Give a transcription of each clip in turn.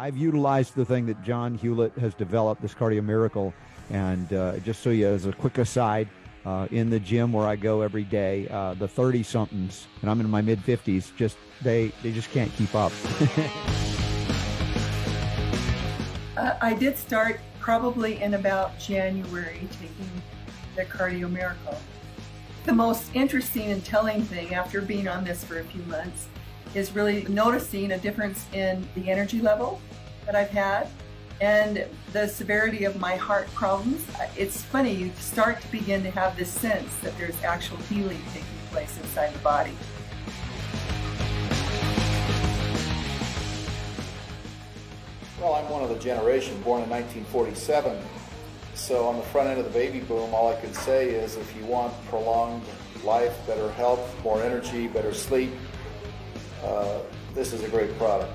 I've utilized the thing that John Hewlett has developed, this Cardio Miracle, and uh, just so you as a quick aside, uh, in the gym where I go every day, uh, the 30 somethings, and I'm in my mid 50s, just they they just can't keep up. uh, I did start probably in about January taking the Cardio Miracle. The most interesting and telling thing after being on this for a few months is really noticing a difference in the energy level that I've had and the severity of my heart problems. It's funny, you start to begin to have this sense that there's actual healing taking place inside the body. Well, I'm one of the generation born in 1947. So on the front end of the baby boom, all I can say is if you want prolonged life, better health, more energy, better sleep, uh, this is a great product.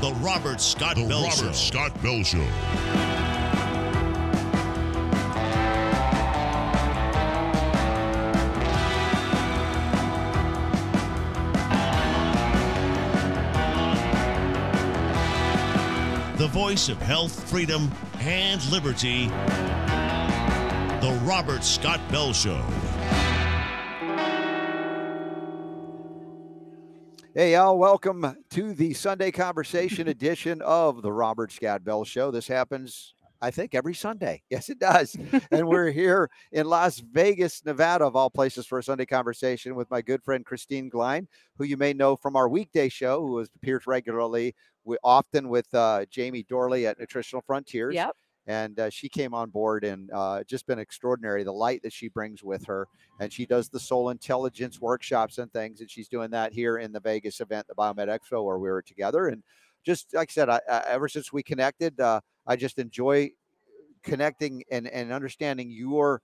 The Robert Scott the Bell Robert Show. Scott Bell Show. Voice of health, freedom, and liberty. The Robert Scott Bell Show. Hey, y'all, welcome to the Sunday Conversation edition of the Robert Scott Bell Show. This happens, I think, every Sunday. Yes, it does. and we're here in Las Vegas, Nevada, of all places, for a Sunday conversation with my good friend Kristine Glein, who you may know from our weekday show, who has appears regularly, we, often with uh, Jamie Dorley at Nutritional Frontiers. Yep. And uh, she came on board and uh, just been extraordinary. The light that she brings with her, and she does the soul intelligence workshops and things, and she's doing that here in the Vegas event, the Biomed Expo, where we were together. And just like I said, I, I, ever since we connected, uh, I just enjoy connecting and and understanding your.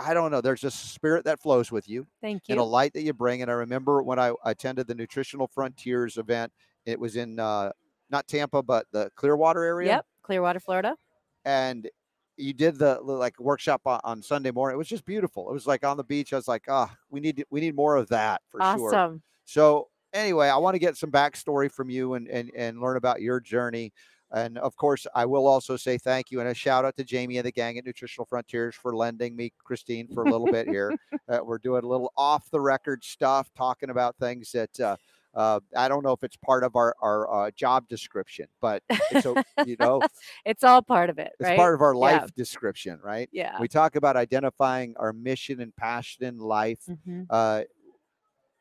I don't know. There's a spirit that flows with you Thank you. and a light that you bring. And I remember when I attended the Nutritional Frontiers event, it was in uh, not Tampa, but the Clearwater area Yep. Clearwater, Florida. and you did the like workshop on, on Sunday morning. It was just beautiful. It was like on the beach. I was like, ah, we need we need more of that for sure. awesome. So anyway, I want to get some backstory from you and and and learn about your journey. And of course, I will also say thank you and a shout out to Jamie and the gang at Nutritional Frontiers for lending me Kristine for a little bit here. Uh, we're doing a little off the record stuff, talking about things that uh, uh, I don't know if it's part of our our uh, job description, but it's a, you know It's all part of it, it's right? part of our Yeah. life description, right? Yeah. We talk about identifying our mission and passion in life. Mhm.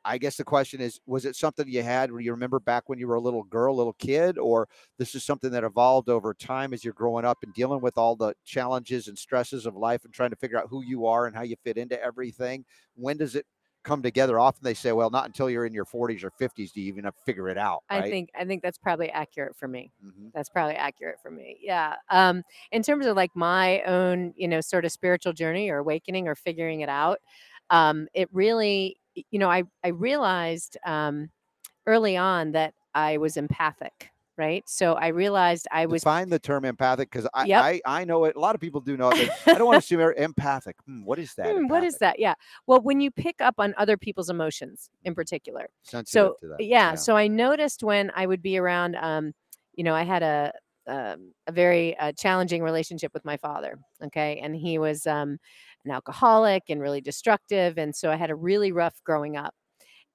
I guess the question is, was it something you had where you remember back when you were a little girl, little kid, or this is something that evolved over time as you're growing up and dealing with all the challenges and stresses of life and trying to figure out who you are and how you fit into everything? When does it come together? Often they say, well, not until you're in your 40s or 50s do you even have to figure it out. I think I think that's probably accurate for me. Mhm. That's probably accurate for me. Yeah. Um, in terms of like my own, you know, sort of spiritual journey or awakening or figuring it out, um, it really, you know, I I realized um, early on that I was empathic, right? So I realized I was Define the term empathic because I, Yep. I I know it. A lot of people do know it. I don't want to assume empathic. Hmm, what is that? "Hmm, what is that? Yeah. Well, when you pick up on other people's emotions in particular, Sensitive so to that. yeah, so i noticed when i would be around um you know i had a um, a very uh, challenging relationship with my father okay? And he was um an alcoholic and really destructive and so i had a really rough growing up.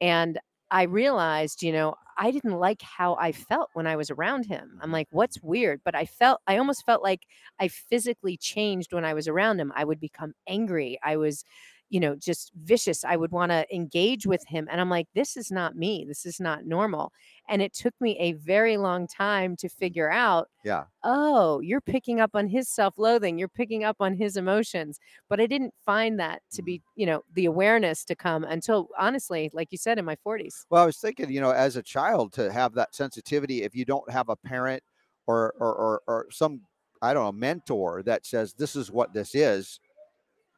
And i realized you know i didn't like how i felt when i was around him. I'm like what's weird? But i felt i almost felt like i physically changed when i was around him. I would become angry. I was you know just vicious i would want to engage with him and i'm like this is not me this is not normal and it took me a very long time to mm. figure out Yeah. oh you're picking up on his self-loathing you're picking up on his emotions but i didn't find that to mm. be you know the awareness to come until honestly like you said in my 40s Well, I was thinking, you know, as a child to have that sensitivity, if you don't have a parent or or or, or some, I don't know, mentor that says this is what this is,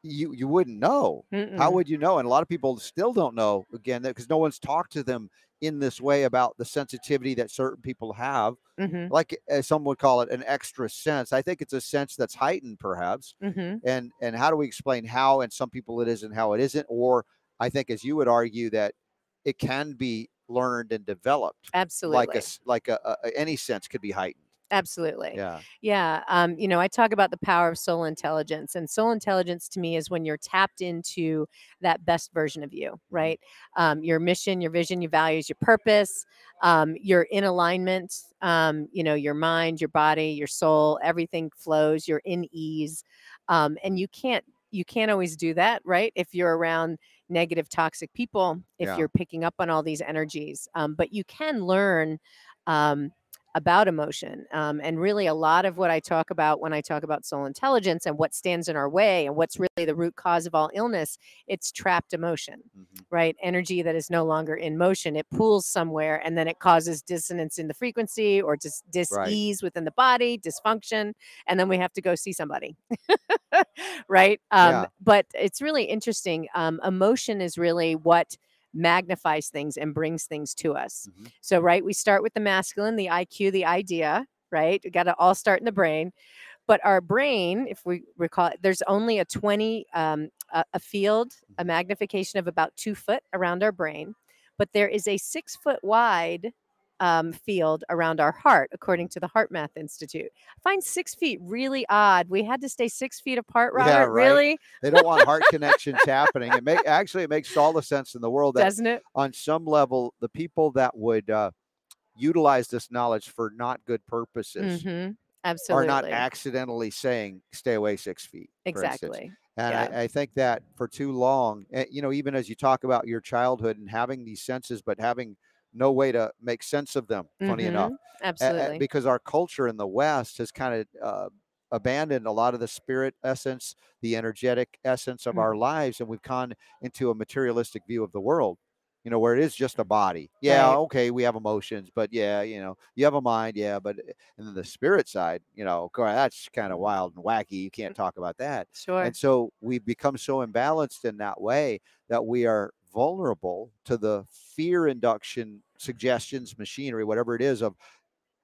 you you wouldn't know. How Mm-mm. would you know? And a lot of people still don't know again because no one's talked to them in this way about the sensitivity that certain people have. Mhm, Like as some would call it, an extra sense. I think it's a sense that's heightened, perhaps. mhm. And and how do we explain how? And some people it is and how it isn't. Or I think, as you would argue, that it can be learned and developed. Absolutely. Like a like a a- any sense could be heightened. Absolutely. Yeah. Yeah. Um, you know, I talk about the power of soul intelligence, and soul intelligence to me is when you're tapped into that best version of you, right? Um, your mission, your vision, your values, your purpose. Um, you're in alignment. Um, you know, your mind, your body, your soul, everything flows. You're in ease, um, and you can't you can't always do that, right? If you're around negative, toxic people, if Yeah. you're picking up on all these energies, um, but you can learn. Um, about emotion. Um, and really, a lot of what I talk about when I talk about soul intelligence and what stands in our way and what's really the root cause of all illness, it's trapped emotion, Mhm. right? Energy that is no longer in motion. It pools somewhere and then it causes dissonance in the frequency or just Right. dis-ease within the body, dysfunction. And then we have to go see somebody. right. Um, Yeah. But it's really interesting. Um, emotion is really what magnifies things and brings things to us. Mhm. So, right, we start with the masculine, the IQ, the idea, right? We got to all start in the brain. But our brain, if we recall, there's only a 20, um, a, a field, a magnification of about two foot around our brain. But there is a six foot wide um, field around our heart, according to the HeartMath Institute. I find six feet really odd. We had to stay six feet apart, Robert. Yeah, right. Really? They don't want heart connections happening. It make actually it makes all the sense in the world that Doesn't it? on some level, the people that would uh, utilize this knowledge for not good purposes hmm are not accidentally saying "stay away six feet." exactly. And Yeah. I, I think that for too long, eh, you know, even as you talk about your childhood and having these senses, but having no way to make sense of them, funny enough, Mhm. a- Absolutely. because our culture in the West has kind of uh, abandoned a lot of the spirit essence, the energetic essence of Mhm. our lives, and we've gone into a materialistic view of the world. You know, where it is just a body. Yeah, Right. okay, we have emotions, but yeah, you know, you have a mind, yeah, but eh, and then the spirit side, you know, that's kind of wild and wacky. You can't talk about that. Sure. And so we've become so imbalanced in that way that we are vulnerable to the fear induction suggestions, machinery, whatever it is of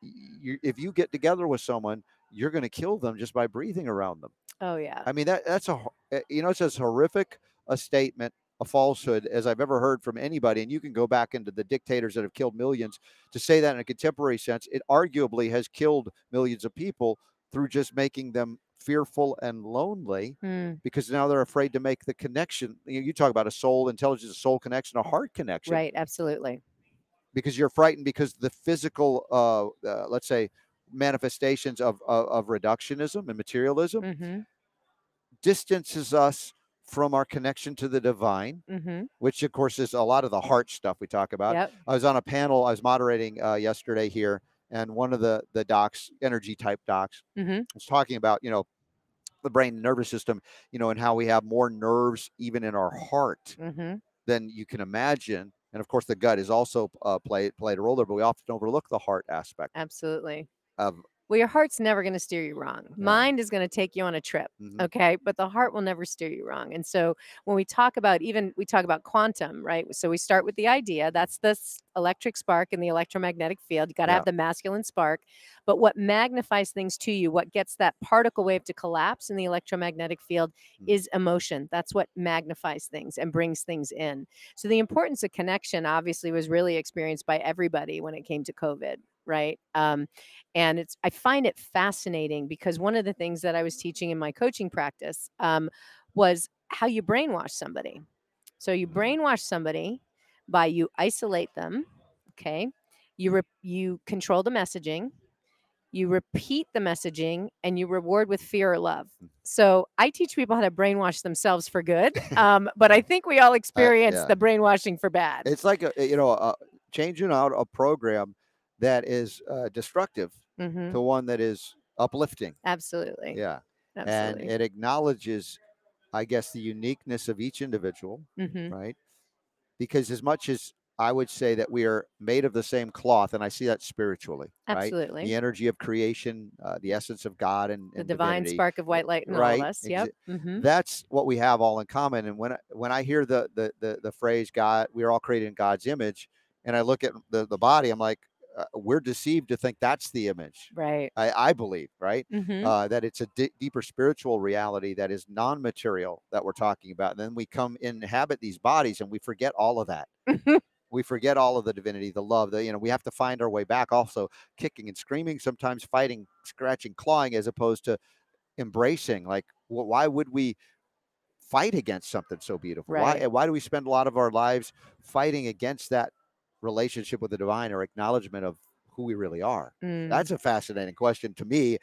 you, if you get together with someone, you're going to kill them just by breathing around them. oh, yeah. I mean, that that's a eh, you know, it's as horrific a statement, a falsehood as I've ever heard from anybody. And you can go back into the dictators that have killed millions to say that in a contemporary sense. It arguably has killed millions of people through just making them fearful and lonely Hmm. because now they're afraid to make the connection. You, you talk about a soul intelligence, a soul connection, a heart connection, Right. Absolutely. Because you're frightened because the physical, uh, uh, let's say, manifestations of, of of reductionism and materialism hmm distances us from our connection to the divine, hmm which of course is a lot of the heart stuff we talk about. Yep. I was on a panel I was moderating uh, yesterday here, and one of the the docs, energy type docs, hmm was talking about you know the brain and nervous system, you know, and how we have more nerves even in our heart hmm than you can imagine. And of course, the gut is also uh, played played a role there, but we often overlook the heart aspect Absolutely. of. Well, your heart's never going to steer you wrong. Mind is going to take you on a trip. Mhm. Okay. But the heart will never steer you wrong. And so when we talk about even, we talk about quantum, right? So we start with the idea that's this electric spark in the electromagnetic field. You got to Yeah. have the masculine spark. But what magnifies things to you, what gets that particle wave to collapse in the electromagnetic field Mhm. is emotion. That's what magnifies things and brings things in. So the importance of connection obviously was really experienced by everybody when it came to COVID, right? Um, and it's I find it fascinating because one of the things that I was teaching in my coaching practice um, was how you brainwash somebody. So you brainwash somebody by you isolate them, okay? You re- you control the messaging, you repeat the messaging, and you reward with fear or love. So I teach people how to brainwash themselves for good, um, but I think we all experience yeah. the brainwashing for bad. It's like a you know uh, changing out a program that is uh, destructive hmm to one that is uplifting. Absolutely, Yeah. absolutely. and it acknowledges i guess the uniqueness of each individual hmm right because as much as I would say that we are made of the same cloth, and I see that spiritually, right? Absolutely. The energy of creation, uh, the essence of God, and, the and divine divinity. spark of white light in all right, of us. Yep. hmm That's what we have all in common. And when I, when I hear the, the the the phrase "God," we are all created in God's image, and I look at the the body, I'm like, uh, we're deceived to think that's the image. Right. I, I believe, right? hmm uh, that it's a deeper spiritual reality that is non-material that we're talking about. And then we come inhabit these bodies and we forget all of that. we forget all of the divinity, the love, the you know, we have to find our way back. Also, kicking and screaming, sometimes fighting, scratching, clawing, as opposed to embracing. Like, wh- why would we fight against something so beautiful? Why why do we spend a lot of our lives fighting against that relationship with the divine or acknowledgement of who we really are? Mm. That's a fascinating question to me.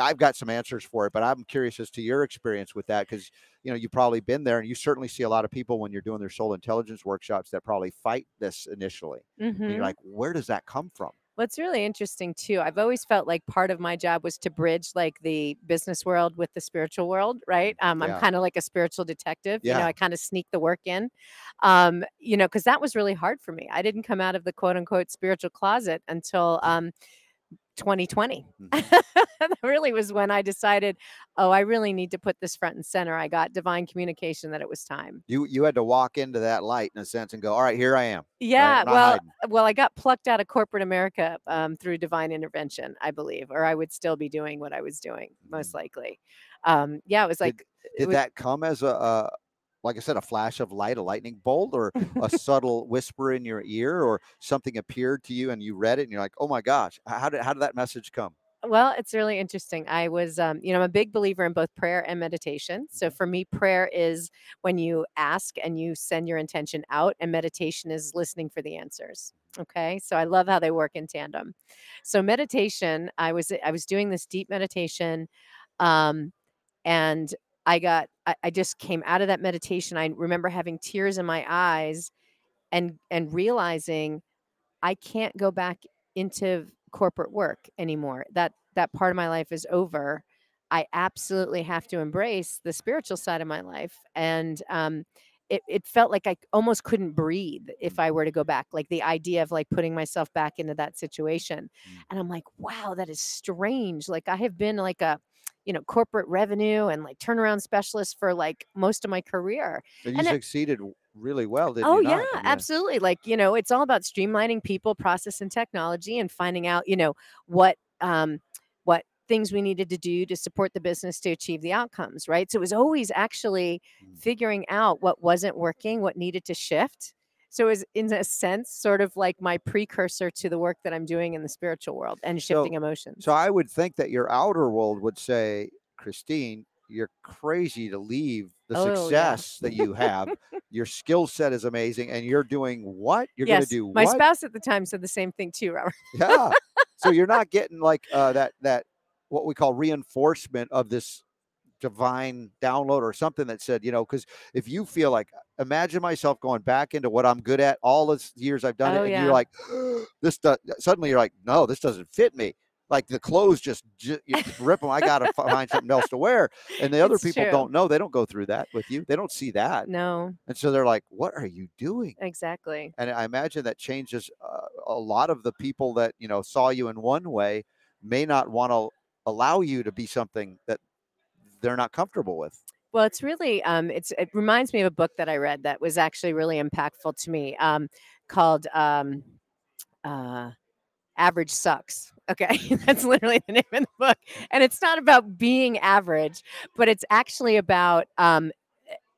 I've got some answers for it, but I'm curious as to your experience with that because you know you've probably been there, and you certainly see a lot of people when you're doing their soul intelligence workshops that probably fight this initially. Mhm. you're like, where does that come from? Well, it's really interesting too. I've always felt like part of my job was to bridge like the business world with the spiritual world, right? Um, I'm Yeah. kind of like a spiritual detective. You know, Yeah. I kind of sneak the work in, um, you know, because that was really hard for me. I didn't come out of the quote unquote spiritual closet until um, 2020. Mhm. that really was when I decided, oh, I really need to put this front and center. I got divine communication that it was time. You you had to walk into that light in a sense and go, all right, here I am. Yeah, I'm well, hiding." well, I got plucked out of corporate America um, through divine intervention, I believe, or I would still be doing what I was doing, most likely. Um, yeah, it was like, it did was- that come as a, a like I said, a flash of light, a lightning bolt, or a subtle whisper in your ear, or something appeared to you and you read it and you're like, oh my gosh, how did how did that message come? well, it's really interesting. I was, um, you know, I'm a big believer in both prayer and meditation. So Mhm. for me, prayer is when you ask and you send your intention out, and meditation is listening for the answers. Okay, so I love how they work in tandem. So meditation, I was I was doing this deep meditation, um, and I got I, I just came out of that meditation. I remember having tears in my eyes, and and realizing I can't go back into corporate work anymore. That that part of my life is over. I absolutely have to embrace the spiritual side of my life, and um, it it felt like I almost couldn't breathe if I were to go back. Like the idea of like putting myself back into that situation, Mm. and I'm like, wow, that is strange. Like I have been like a you know corporate revenue and like turnaround specialist for like most of my career And you And succeeded w- really well, didn't oh yeah, not? absolutely. Like, you know, it's all about streamlining people, process and technology and finding out, you know, what um what things we needed to do to support the business to achieve the outcomes, right? So it was always actually Mm. figuring out what wasn't working, what needed to shift. So it was in a sense sort of like my precursor to the work that I'm doing in the spiritual world and So- shifting emotions. So I would think that your outer world would say, Kristine, you're crazy to leave the Oh, yeah. success that you have. your skill set is amazing, and you're doing what? You're yes, going to do my what? spouse at the time said the same thing too, Robert. yeah. So you're not getting like uh, that that what we call reinforcement of this divine download or something that said, you know, because if you feel like imagine myself going back into what I'm good at all these years I've done Oh, it, and yeah. you're like, this does suddenly you're like, no, this doesn't fit me. Like the clothes just, ju- you rip them. I gotta find something else to wear. And the other It's people true. don't know. They don't go through that with you. They don't see that, No, and so they're like, "What are you doing?" exactly. and I imagine that changes uh, a lot of the people that you know saw you in one way may not want to allow you to be something that they're not comfortable with. Well, it's really um, it's it reminds me of a book that I read that was actually really impactful to me, um, called um, uh, "Average Sucks." Okay, that's literally the name of the book, and it's not about being average, but it's actually about um,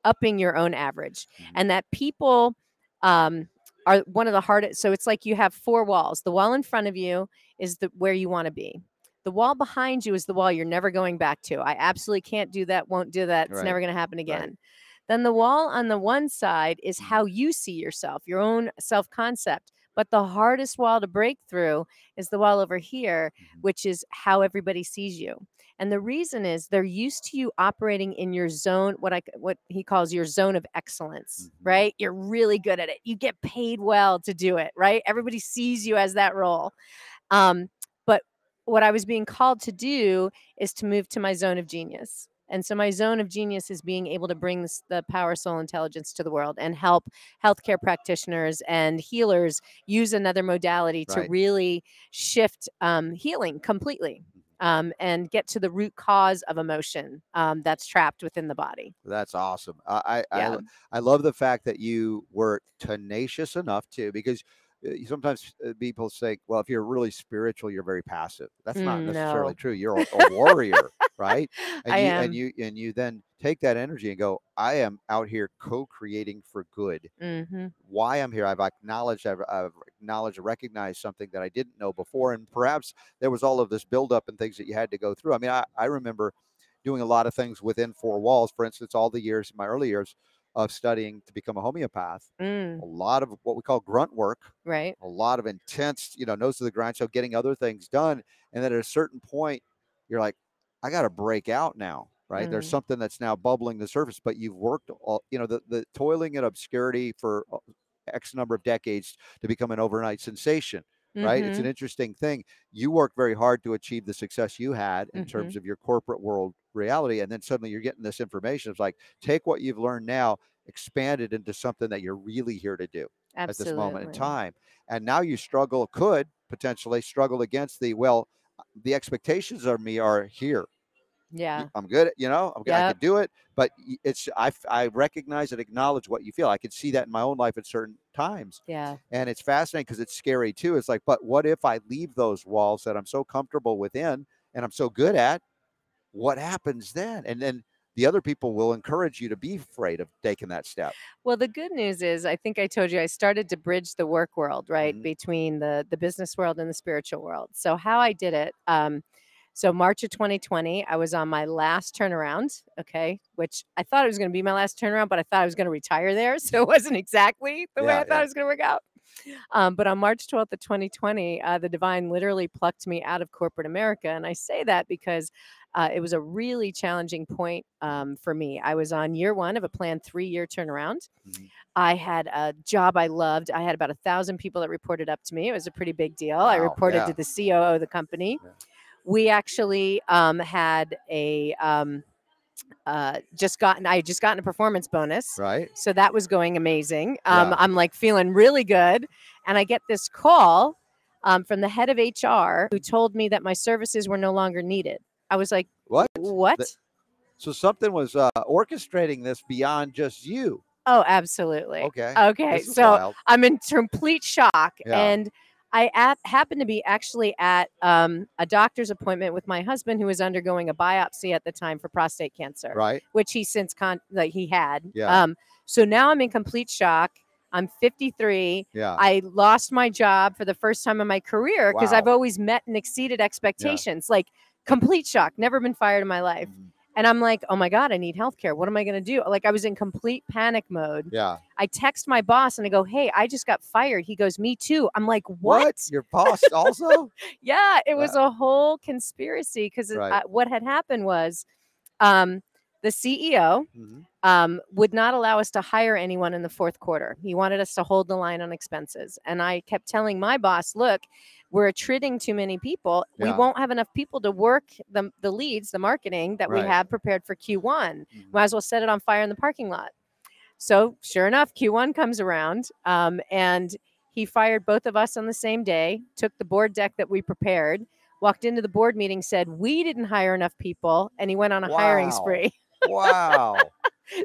upping your own average, Mhm. and that people um, are one of the hardest. So it's like you have four walls. The wall in front of you is the where you want to be. The wall behind you is the wall you're never going back to. I absolutely can't do that, won't do that. It's Right, never going to happen again. Then the wall on the one side is how you see yourself, your own self concept. But the hardest wall to break through is the wall over here, Mhm. which is how everybody sees you. And the reason is they're used to you operating in your zone, what I what he calls your zone of excellence, Mhm. right? You're really good at it. You get paid well to do it, right? Everybody sees you as that role. Um, what I was being called to do is to move to my zone of genius. And so my zone of genius is being able to bring this, the power soul intelligence to the world and help healthcare practitioners and healers use another modality to Right. really shift um, healing completely Mm-hmm. um, and get to the root cause of emotion um, that's trapped within the body. That's awesome. I I, Yeah. I I love the fact that you were tenacious enough to because sometimes uh, people say, well, if you're really spiritual, you're very passive. That's not Mm, necessarily no. true. You're a, a warrior, right? And I you am. and you and you then take that energy and go, I am out here co-creating for good. hmm Why I'm here, I've acknowledged, I've, I've acknowledged, recognized something that I didn't know before, and perhaps there was all of this buildup and things that you had to go through. I mean, I, I remember doing a lot of things within four walls. For instance, all the years, my early years of studying to become a homeopath, Mm, a lot of what we call grunt work, right. a lot of intense, you know, nose to the grindstone, getting other things done. And then at a certain point, you're like, I got to break out now, right? There's Mm. something that's now bubbling the surface, but you've worked all, you know, the, the toiling in obscurity for uh, X number of decades to become an overnight sensation, right? It's an interesting thing. You worked very hard to achieve the success you had in Mhm. terms of your corporate world reality. And then suddenly you're getting this information. It's like, take what you've learned now, expand it into something that you're really here to do at this moment in time. And now you struggle, could potentially struggle against the well, uh, the expectations of me are here. Yeah. I'm good. At, you know, I'm, good, I can do it. But it's I I recognize and acknowledge what you feel. I can see that in my own life at certain times, Yeah. and it's fascinating because it's scary too. It's like, but what if I leave those walls that I'm so comfortable within and I'm so good at? What happens then? And then the other people will encourage you to be afraid of taking that step. Well, the good news is, I think I told you I started to bridge the work world, right, Mhm. between the the business world and the spiritual world. So how I did it, um, so March of 2020, I was on my last turnaround. Okay, which I thought it was going to be my last turnaround, but I thought I was going to retire there, so it wasn't exactly the way Yeah, I thought yeah. it was going to work out. Um, but on March 12th of 2020, uh, the divine literally plucked me out of corporate America, and I say that because uh, it was a really challenging point um, for me. I was on year one of a planned three-year turnaround. Mhm. I had a job I loved. I had about a thousand people that reported up to me. It was a pretty big deal. I reported yeah. to the COO of the company. We actually um, had a um, uh, just gotten. I had just gotten a performance bonus. Right? So that was going amazing. Um, Yeah. I'm like feeling really good. And I get this call um, from the head of HR who told me that my services were no longer needed. I was like, What? what? So something was uh, orchestrating this beyond just you. oh, absolutely. Okay. Okay. So wild. I'm in complete shock. Yeah. And I at, happened to be actually at um, a doctor's appointment with my husband who was undergoing a biopsy at the time for prostate cancer. right? which he since con like he had. Yeah. Um, so now I'm in complete shock. I'm 53. Yeah. I lost my job for the first time in my career because I've always met and exceeded expectations. Like complete shock. Never been fired in my life. Mhm. And I'm like, oh my God, I need healthcare. What am I going to do? Like I was in complete panic mode. yeah. I text my boss and I go, hey, I just got fired. He goes, me too. I'm like, what? Your boss also? Yeah, it was a whole conspiracy because Right. what had happened was um, the CEO Mhm. Um, would not allow us to hire anyone in the fourth quarter. He wanted us to hold the line on expenses. And I kept telling my boss, look, we're attriting too many people. We won't have enough people to work the, the leads, the marketing that we have prepared for Q1. Mhm. Might as well set it on fire in the parking lot. So sure enough, Q1 comes around um, and he fired both of us on the same day, took the board deck that we prepared, walked into the board meeting, said, We didn't hire enough people, and he went on a hiring spree. Wow.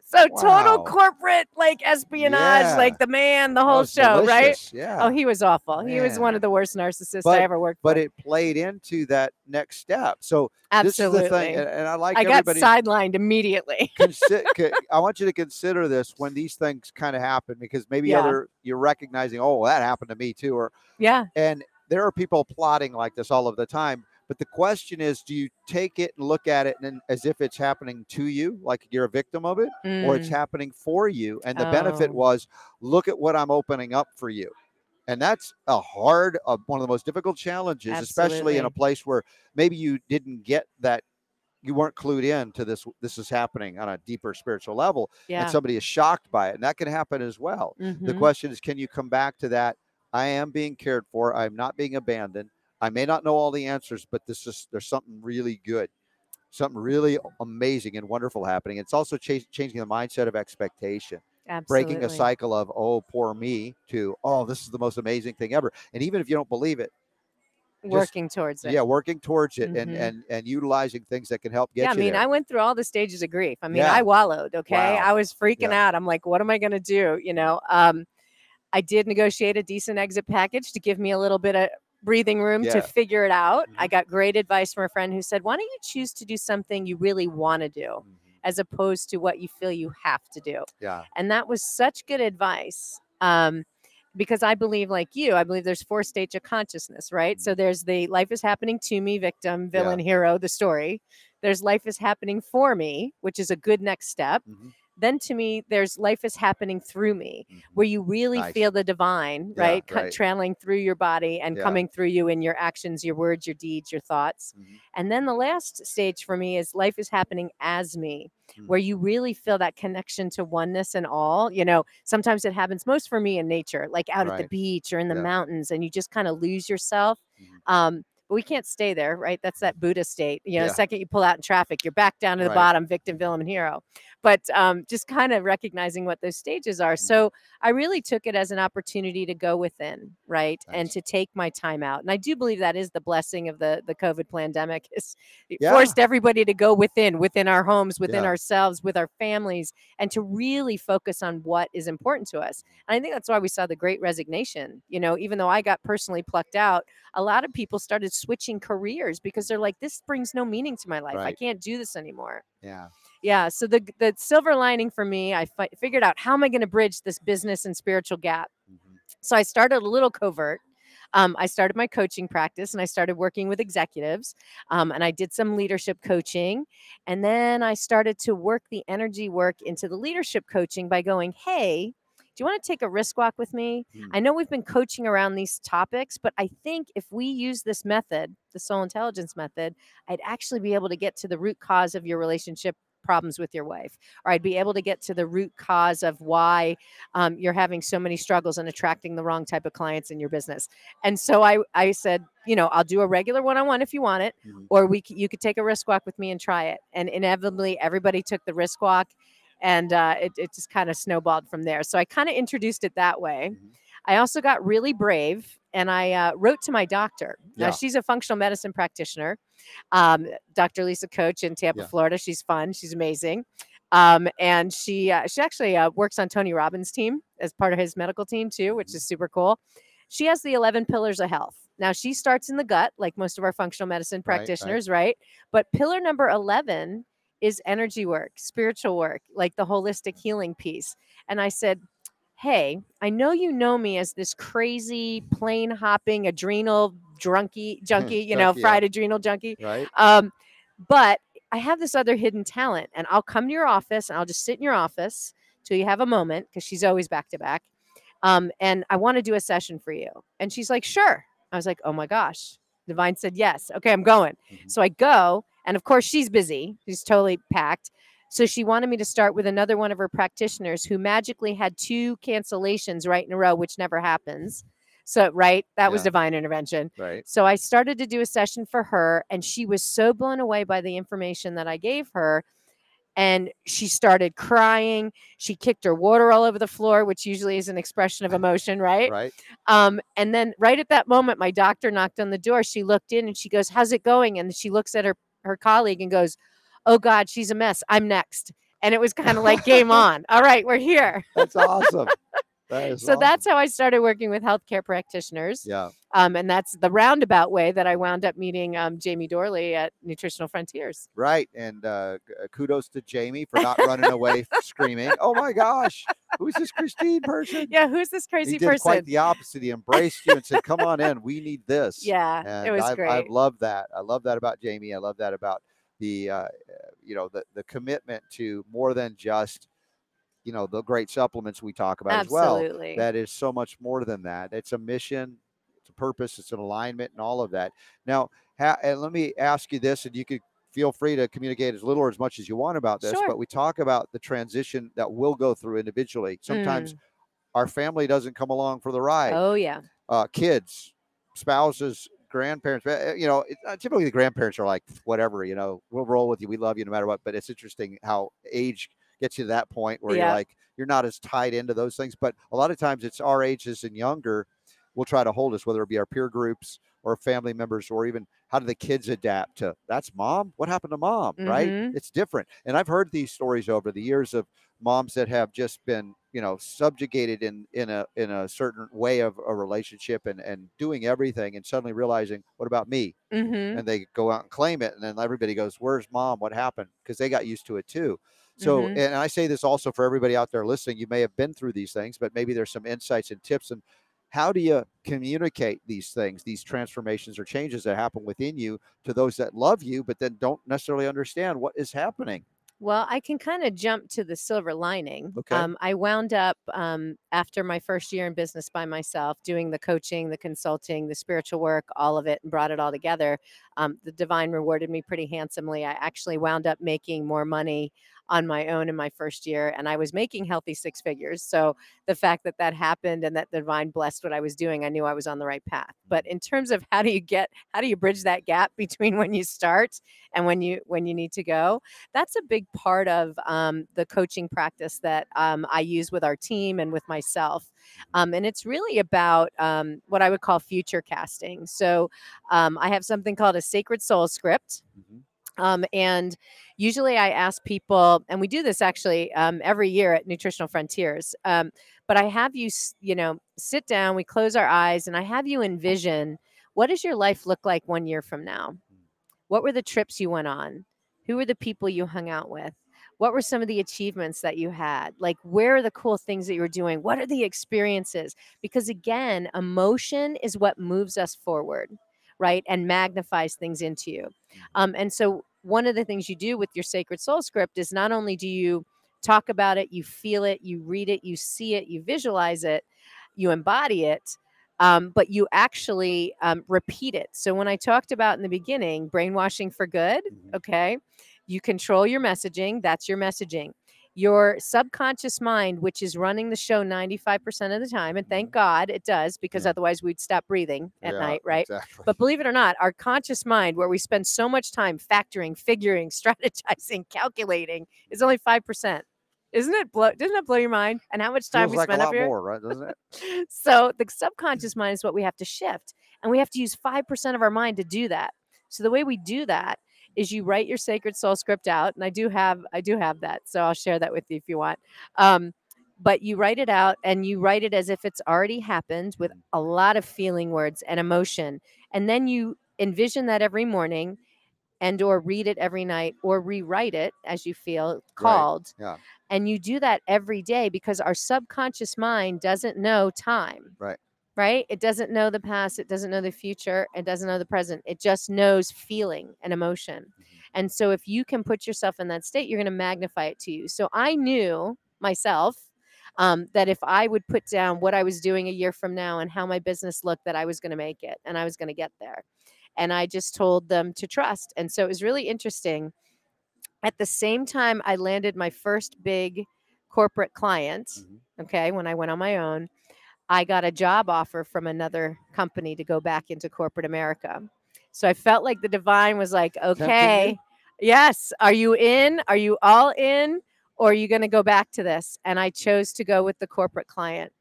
So Wow. total corporate like espionage, Yeah. like the man, the whole show, right? Yeah. Oh, he was awful. He was one of the worst narcissists But- I ever worked but for. it played into that next step. So Absolutely. this is the thing, and, and I like I got sidelined immediately. consi- I want you to consider this when these things kind of happen because maybe Yeah. other you're recognizing, oh, that happened to me too, or yeah. and there are people plotting like this all of the time. But the question is, do you take it and look at it and as if it's happening to you, like you're a victim of it, or it's Mm, happening for you? And the benefit Oh. was, look at what I'm opening up for you. And that's a hard, uh, one of the most difficult challenges, especially in a place where maybe you didn't get that, you weren't clued in to this. This is happening on a deeper spiritual level, yeah. and somebody is shocked by it, and that can happen as well. The Mhm. question is, can you come back to that? I am being cared for. I'm not being abandoned. I may not know all the answers, but this is there's something really good. something really amazing and wonderful happening. It's also cha- changing the mindset of expectation, Absolutely. breaking a cycle of oh poor me to oh this is the most amazing thing ever. And even if you don't believe it, just- Working towards it. yeah, working towards it and Mhm. and and utilizing things that can help get yeah, I mean. I went through all the stages of grief. I mean, Yeah. I wallowed. Okay, Wow. I was freaking Yeah. out. I'm like, what am I going to do? You know, um, I did negotiate a decent exit package to give me a little bit of breathing room Yeah. to figure it out. I Mhm. got great advice from a friend who said, "Why don't you choose to do something you really want to do, Mhm. as opposed to what you feel you have to do?" Yeah. And that was such good advice. Um, because I believe, like you, I believe there's four stages of consciousness, right? So there's the life is happening to me, victim, Mm-hmm. Yeah. villain, hero, the story. There's life is happening for me, which is a good next step. Mhm. Then to me, there's life is happening through me, Mhm. where you really Nice. feel the divine, Yeah, right? Right. Trailing through your body and Yeah. coming through you in your actions, your words, your deeds, your thoughts. Mhm. And then the last stage for me is life is happening as me, Mm. where you really feel that connection to oneness and all. You know, sometimes it happens most for me in nature, like out at the beach or in the Yeah. mountains, and you just kind of lose yourself. Mhm. Um, but we can't stay there, right? That's that Buddha state. You know, Yeah. the second you pull out in traffic, you're back down to the Right. bottom, victim, villain, and hero. But um, just kind of recognizing what those stages are. Mm. So I really took it as an opportunity to go within, right, and to take my time out. And I do believe that is the blessing of the the COVID pandemic. Is Yeah. forced everybody to go within, within our homes, within Yeah. ourselves, with our families, and to really focus on what is important to us. And I think that's why we saw the great resignation. You know, even though I got personally plucked out, a lot of people started switching careers because they're like, this brings no meaning to my life. I can't do this anymore. Yeah. Yeah. So the the silver lining for me, I fi- figured out how am I going to bridge this business and spiritual gap. Mhm. So I started a little covert. Um, I started my coaching practice and I started working with executives. Um, and I did some leadership coaching. And then I started to work the energy work into the leadership coaching by going, hey, do you want to take a risk walk with me? Hmm. I know we've been coaching around these topics, but I think if we use this method, the soul intelligence method, I'd actually be able to get to the root cause of your relationship problems with your wife, or I'd be able to get to the root cause of why um, you're having so many struggles and attracting the wrong type of clients in your business. And so I, I said, you know, I'll do a regular one-on-one if you want it, Mhm. or we, c- you could take a risk walk with me and try it. And inevitably, everybody took the risk walk, and uh, it, it just kind of snowballed from there. So I kind of introduced it that way. Mhm. I also got really brave and I uh, wrote to my doctor. Now, she's a functional medicine practitioner, um, Dr. Lisa Coach in Tampa, Yeah. Florida. She's fun. She's amazing. Um, and she uh, she actually uh, works on Tony Robbins' team as part of his medical team too, which is super cool. She has the 11 pillars of health. Now she starts in the gut, like most of our functional medicine Right, right. practitioners, right? But pillar number 11 is energy work, spiritual work, like the holistic healing piece. And I said, Hey, I know you know me as this crazy plane hopping adrenal drunkie junkie, you know, Junkie, yeah. fried adrenal junkie. Right. Um, but I have this other hidden talent, and I'll come to your office and I'll just sit in your office till you have a moment because she's always back to back. Um, and I want to do a session for you. And she's like, sure. I was like, oh my gosh. Divine said yes. Okay, I'm going. Mhm. So I go, and of course she's busy. She's totally packed. So she wanted me to start with another one of her practitioners who magically had two cancellations right in a row, which never happens. So right, that was divine intervention. Right. So I started to do a session for her, and she was so blown away by the information that I gave her. And she started crying. She kicked her water all over the floor, which usually is an expression of emotion, right? Right. Um, and then right at that moment, my doctor knocked on the door. She looked in and she goes, How's it going? And she looks at her her colleague and goes, Oh God, she's a mess. I'm next. And it was kind of like game on. All right, we're here. That's awesome. That So awesome. that's how I started working with healthcare practitioners. yeah. Um, and that's the roundabout way that I wound up meeting um, Jamie Dorley at Nutritional Frontiers. Right. And uh, uh, kudos to Jamie for not running away screaming, "Oh my gosh, who's this Kristine person?" Yeah, who's this crazy he did person? quite the opposite. He embraced you and said, "Come on in. We need this." yeah, and it was I've, great. I've loved that. I love that about Jamie. I love that about the uh, you know the the commitment to more than just you know the great supplements we talk about as well. That is so much more than that. It's a mission, it's a purpose, it's an alignment, and all of that. Now, ha- and let me ask you this, and you could feel free to communicate as little or as much as you want about this. Sure. But we talk about the transition that we'll go through individually. Sometimes our family doesn't come along for the ride oh yeah. uh, kids, spouses grandparents, uh, you know, it, uh, typically the grandparents are like, whatever, you know, we'll roll with you. We love you no matter what. But it's interesting how age gets you to that point where Yeah. you're like, you're not as tied into those things. But a lot of times it's our ages and younger will try to hold us, whether it be our peer groups or family members, or even how do the kids adapt to that's mom? What happened to mom? Right? Mhm. It's different. And I've heard these stories over the years of moms that have just been, you know, subjugated in in a in a certain way of a relationship and and doing everything and suddenly realizing, what about me? Mhm. and they go out and claim it and then everybody goes where's mom what happened because they got used to it too so Mhm. and i say this also for everybody out there listening you may have been through these things but maybe there's some insights and tips and how do you communicate these things these transformations or changes that happen within you to those that love you but then don't necessarily understand what is happening Well, I can kind of jump to the silver lining. Okay. Um, I wound up um, after my first year in business by myself, doing the coaching, the consulting, the spiritual work, all of it, and brought it all together. Um, the divine rewarded me pretty handsomely. I actually wound up making more money on my own in my first year, and I was making healthy six figures. So the fact that that happened and that the divine blessed what I was doing, I knew I was on the right path. But in terms of how do you get, how do you bridge that gap between when you start and when you when you need to go? that's a big part of um, the coaching practice that um, I use with our team and with myself. Um, and it's really about um, what I would call future casting. So um, I have something called a sacred soul script. Mhm. Um, and usually I ask people, and we do this actually um, every year at Nutritional Frontiers. Um, but I have you, you know, sit down, we close our eyes, and I have you envision what does your life look like one year from now? What were the trips you went on? Who were the people you hung out with? What were some of the achievements that you had? Like, where are the cool things that you were doing? What are the experiences? Because again, emotion is what moves us forward, right? And magnifies things into you. Um, and so, one of the things you do with your sacred soul script is not only do you talk about it, you feel it, you read it, you see it, you visualize it, you embody it, um, but you actually um, repeat it. So, when I talked about in the beginning, brainwashing for good, Mhm. okay, you control your messaging, that's your messaging. Your subconscious mind, which is running the show 95% of the time, and thank mm-hmm. God it does, because Yeah. otherwise we'd stop breathing at Yeah, night, right? exactly But believe it or not, our conscious mind, where we spend so much time factoring, figuring, strategizing, calculating, is only 5%. Isn't it blow doesn't it blow your mind? And how much time feels we like a spend up here? more right doesn't it so the subconscious mind is what we have to shift. And we have to use 5% of our mind to do that. So the way we do that is you write your sacred soul script out. And I do have I do have that. So I'll share that with you if you want. Um, but you write it out and you write it as if it's already happened with a lot of feeling words and emotion. And then you envision that every morning and or read it every night or rewrite it as you feel called. yeah. And you do that every day because our subconscious mind doesn't know time. Right. Right? It doesn't know the past, it doesn't know the future, it doesn't know the present. It just knows feeling and emotion. And so if you can put yourself in that state, you're going to magnify it to you. So I knew myself um, that if I would put down what I was doing a year from now and how my business looked, that I was going to make it and I was going to get there. And I just told them to trust. And so it was really interesting. At the same time, I landed my first big corporate client. Mhm. Okay. When I went on my own, I got a job offer from another company to go back into corporate America. So I felt like the divine was like, okay, yes, are you in? Are you all in? Or are you going to go back to this? And I chose to go with the corporate client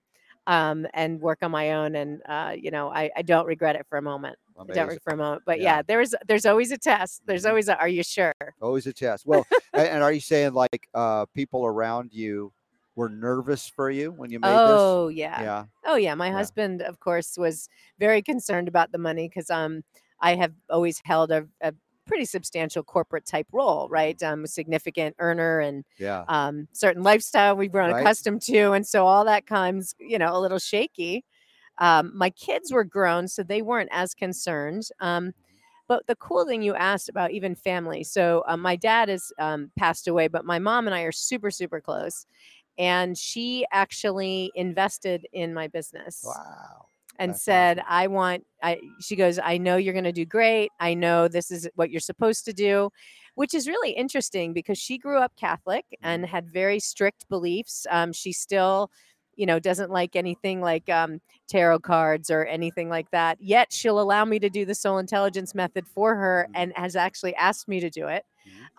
um, and work on my own. And, uh, you know, I, I don't regret it for a moment. I don't Amazing. regret for a moment. But Yeah. yeah, there's there's always a test. There's Mhm. always a, are you sure? Always a test. Well, and are you saying like uh, people around you were nervous for you when you made Oh, this? Oh yeah. Yeah. Oh yeah, my Yeah. husband, of course, was very concerned about the money because um I have always held a, a pretty substantial corporate type role, right? Um, a significant earner and Yeah. um, certain lifestyle we've grown Right. accustomed to, and so all that comes, you know, a little shaky. Um, my kids were grown, so they weren't as concerned. Um, but the cool thing you asked about even family. So um, my dad has um, passed away, but my mom and I are super, super close. And she actually invested in my business Wow. and That's said, awesome. I want, I, she goes, I know you're going to do great. I know this is what you're supposed to do, which is really interesting because she grew up Catholic and Mm-hmm. had very strict beliefs. Um, she still, you know, doesn't like anything like um, tarot cards or anything like that. Yet she'll allow me to do the soul intelligence method for her Mhm. and has actually asked me to do it.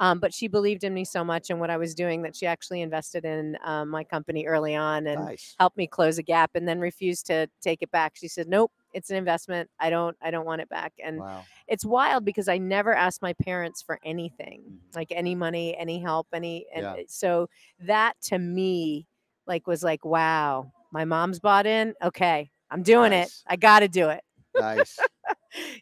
Um, but she believed in me so much and what I was doing that she actually invested in um, my company early on and nice. helped me close a gap and then refused to take it back. She said, "Nope, it's an investment. I don't I don't want it back." And Wow. it's wild because I never asked my parents for anything, Mhm. like any money, any help, any and Yeah. so that to me like was like, "Wow, my mom's bought in. Okay, I'm doing Nice. it. I got to do it." Nice.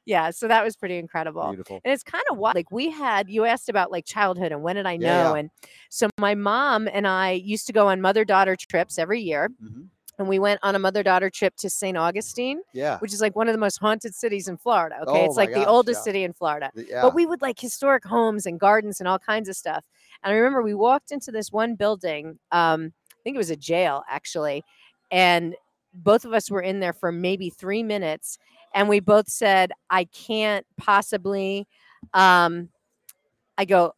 Yeah, so that was pretty incredible. Beautiful. And it's kind of what like we had you asked about like childhood and when did I know Yeah, yeah. and so my mom and I used to go on mother daughter trips every year hmm and we went on a mother daughter trip to St. Augustine Yeah. which is like one of the most haunted cities in Florida okay Oh it's like the oldest yeah. city in Florida The- but we would like historic homes and gardens and all kinds of stuff and I remember we walked into this one building um I think it was a jail actually and both of us were in there for maybe 3 minutes and we both said I can't possibly um I go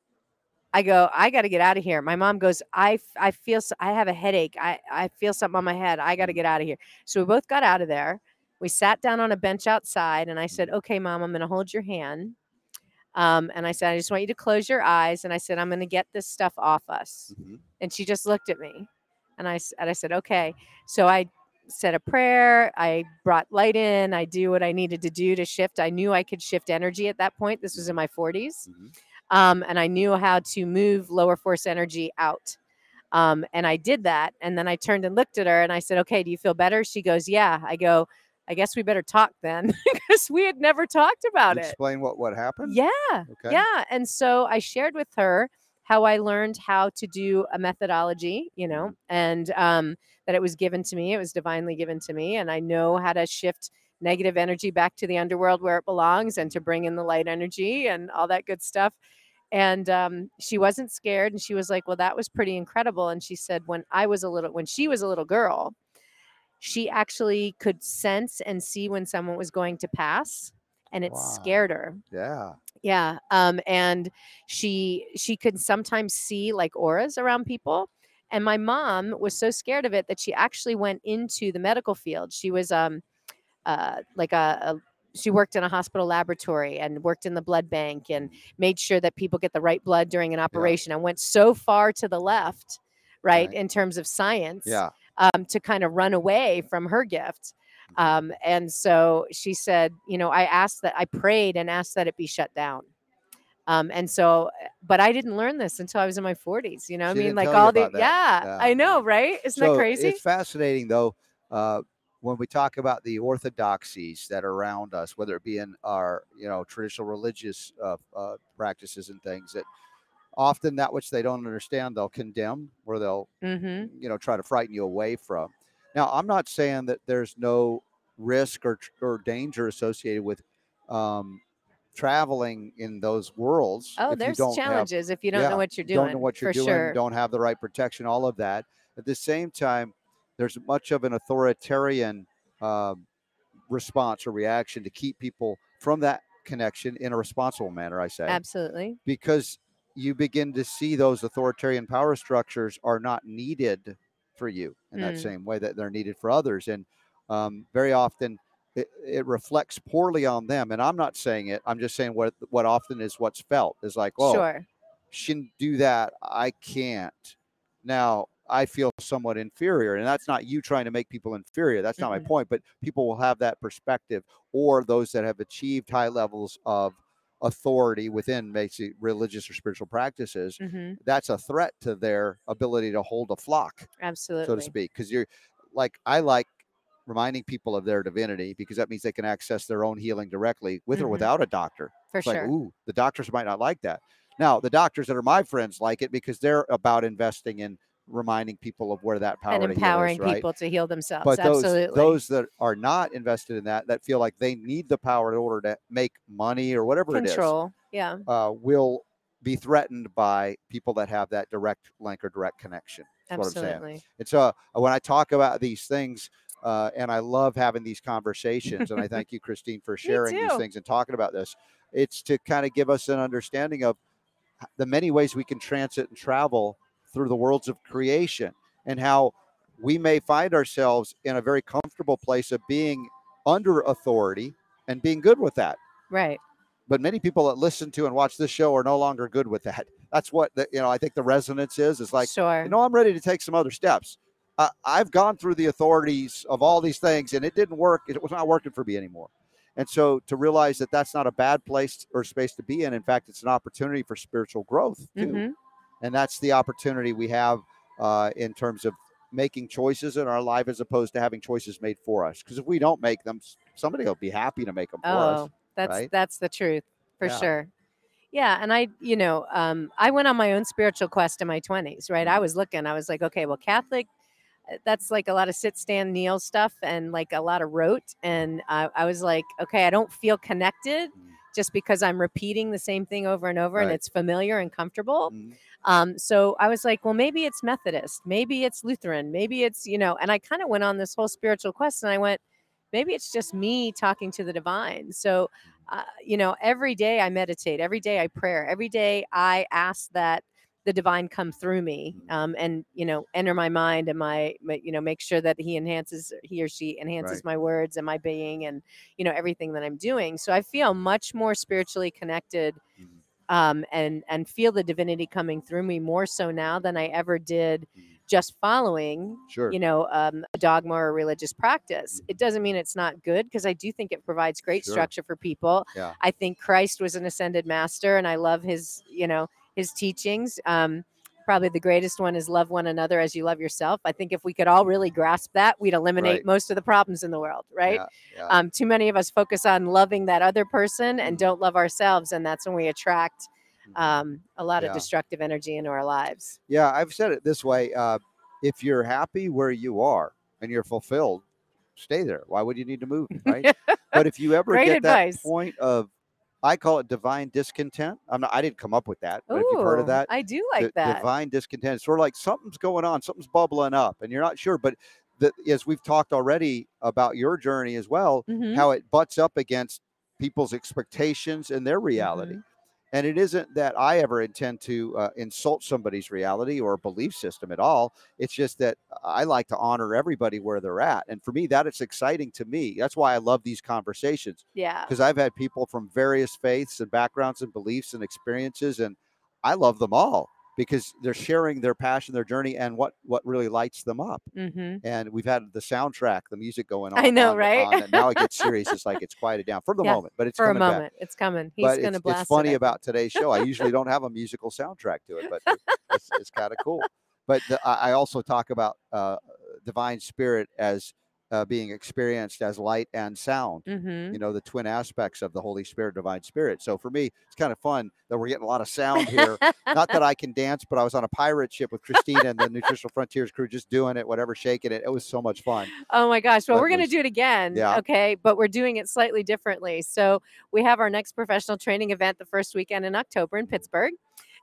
I go I got to get out of here. My mom goes I, I feel I have a headache. I I feel something on my head. I got to get out of here. So we both got out of there. We sat down on a bench outside and I said, "Okay, mom, I'm going to hold your hand." Um, and I said, "I just want you to close your eyes." And I said, "I'm going to get this stuff off us." Mhm. And she just looked at me, and I, and I said, "Okay." So I said a prayer. I brought light in. I do what I needed to do to shift. I knew I could shift energy at that point. This was in my 40s Mhm. um, and I knew how to move lower force energy out. Um, and I did that. And then I turned and looked at her and I said, Okay, do you feel better? She goes, Yeah. I go, I guess we better talk then because we had never talked about it. Explain what what happened. Yeah. Okay. Yeah. And so I shared with her how I learned how to do a methodology, you know, and um, that it was given to me. It was divinely given to me. And I know how to shift negative energy back to the underworld where it belongs and to bring in the light energy and all that good stuff. And um, she wasn't scared. And she was like, Well, that was pretty incredible. And she said, When I was a little, when she was a little girl, she actually could sense and see when someone was going to pass. And it Wow. scared her Yeah. yeah um and she she could sometimes see like auras around people and my mom was so scared of it that she actually went into the medical field she was um uh like a, a she worked in a hospital laboratory and worked in the blood bank and made sure that people get the right blood during an operation and went so far to the left right, Right. in terms of science Yeah. um, to kind of run away from her gift. Um, and so she said, you know, I asked that I prayed and asked that it be shut down. Um, and so, uh, but I didn't learn this until I was in my 40s. You know, I mean, like all the, yeah. Yeah. I know, right? Isn't so that crazy? It's fascinating though. Uh, when we talk about the orthodoxies that are around us, whether it be in our you know traditional religious uh, uh, practices and things, that often that which they don't understand they'll condemn or they'll mm-hmm. you know try to frighten you away from. Now, I'm not saying that there's no risk or or danger associated with um, traveling in those worlds. Oh, there's don't have challenges if you don't yeah, know what you're doing. don't know what you're doing, sure. don't have the right protection, all of that. At the same time, there's much of an authoritarian um, response or reaction to keep people from that connection in a responsible manner. I say Absolutely. because you begin to see those authoritarian power structures are not needed for you in that Mm. same way that they're needed for others, and um, very often. It, it reflects poorly on them, and I'm not saying it. I'm just saying what what often is what's felt is like, oh, Sure. she can do that. I can't. Now I feel somewhat inferior, and that's not you trying to make people inferior. That's not my Mm-mm. point. But people will have that perspective, or those that have achieved high levels of authority within basic religious or spiritual practices. hmm That's a threat to their ability to hold a flock, Absolutely. so to speak. Because you're like I like reminding people of their divinity because that means they can access their own healing directly with or Mhm. without a doctor. For It's sure. like, ooh, the doctors might not like that. Now, the doctors that are my friends like it because they're about investing in reminding people of where that power and to heal is, empowering right? people to heal themselves. But those Absolutely. those that are not invested in that, that feel like they need the power in order to make money or whatever control. Yeah. it is, uh, will be threatened by people that have that direct link or direct connection. That's what I'm saying. Absolutely. And so uh, when I talk about these things, uh, and I love having these conversations, and I thank you, Kristine, for sharing these things and talking about this. It's to kind of give us an understanding of the many ways we can transit and travel through the worlds of creation and how we may find ourselves in a very comfortable place of being under authority and being good with that. Right. But many people that listen to and watch this show are no longer good with that. That's what the, you know. I think the resonance is. Is like, sure. you know, I'm ready to take some other steps. Uh, I've gone through the authorities of all these things, and it didn't work. It was not working for me anymore. And so to realize that that's not a bad place or space to be in. In fact, it's an opportunity for spiritual growth too. Mhm. And that's the opportunity we have uh, in terms of making choices in our life as opposed to having choices made for us. Because if we don't make them, somebody will be happy to make them for us. Oh, that's right? that's the truth for Yeah. sure. Yeah, and I, you know, um, I went on my own spiritual quest in my twenties. Right, I Mm-hmm. was looking. I was like, okay, well, Catholic, uh, that's like a lot of sit, stand, kneel stuff, and like a lot of rote. And I, I was like, okay, I don't feel connected Mm. just because I'm repeating the same thing over and over, and it's familiar and comfortable. Mhm. Um, so I was like, well, maybe it's Methodist, maybe it's Lutheran, maybe it's, you know, and I kind of went on this whole spiritual quest and I went, maybe it's just me talking to the divine. So, uh, you know, every day I meditate, every day I pray, every day I ask that the divine come through me Mhm. um, and, you know, enter my mind and my, my, you know, make sure that he enhances, he or she enhances Right. my words and my being and, you know, everything that I'm doing. So I feel much more spiritually connected Mhm. um, and and feel the divinity coming through me more so now than I ever did Mhm. Just following Sure. you know um, a dogma or a religious practice. It doesn't mean it's not good because I do think it provides great Sure. structure for people. Yeah. I think Christ was an ascended master, and I love his you know his teachings. Um, probably the greatest one is love one another as you love yourself. I think if we could all really grasp that, we'd eliminate Right. most of the problems in the world, right? Yeah, yeah. um, too many of us focus on loving that other person and Mhm. don't love ourselves and that's when we attract. Um, a lot Yeah. of destructive energy into our lives Yeah, I've said it this way: uh, if you're happy where you are and you're fulfilled, stay there. Why would you need to move? Right? but if you ever Great get advice. that point of, I call it divine discontent. I'm not. I didn't come up with that, but if you've heard of that, i do like that divine discontent. It's sort of like something's going on, something's bubbling up, and you're not sure. But the, as we've talked already about your journey as well, Mhm. how it butts up against people's expectations and their reality. Mm-hmm. And it isn't that I ever intend to uh, insult somebody's reality or belief system at all. It's just that I like to honor everybody where they're at. And for me, that is exciting to me. That's why I love these conversations yeah because I've had people from various faiths and backgrounds and beliefs and experiences, and I love them all because they're sharing their passion, their journey, and what what really lights them up. hmm And we've had the soundtrack, the music going on. I know, on- right? on, and now it gets serious. It's like it's quieted down for the Yeah, moment, but it's for a coming back. moment it's coming he's But gonna it's, blast it's funny it. about today's show. I usually don't have a musical soundtrack to it, but it's, it's kind of cool. But the, I I also talk about uh, divine spirit as uh, being experienced as light and sound Mhm. you know the twin aspects of the holy spirit divine spirit so for me it's kind of fun that we're getting a lot of sound here not that i can dance but i was on a pirate ship with christina and the nutritional frontiers crew just doing it whatever shaking it it was so much fun Oh my gosh. Well, But we're going to do it again. Yeah. Okay. But we're doing it slightly differently. So we have our next professional training event the first weekend in October in Pittsburgh.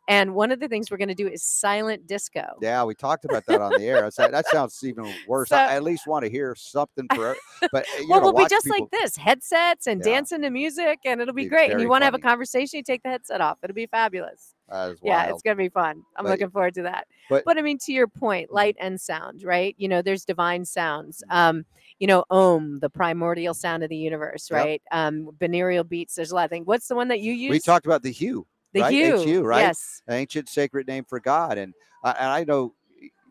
And one of the things we're going to do is silent disco. yeah we talked about that on the air like, that sounds even worse So- i at least want to hear something for but uh, well, we'll be just people, like this headsets and Yeah. dancing to music, and it'll be Be great. And you want to have a conversation, you take the headset off. It'll be fabulous. Yeah, it's going to be fun. I'm But- looking forward to that. but- But, I mean, to your point, light and sound, right? You know, there's divine sounds. Mhm. Um, you know, Om, the primordial sound of the universe, Yep. right? Um, binaural beats. There's a lot of things. What's the one that you use? we talked about the hue the right? hue, HU, right? Yes. an ancient sacred name for God. And I and I know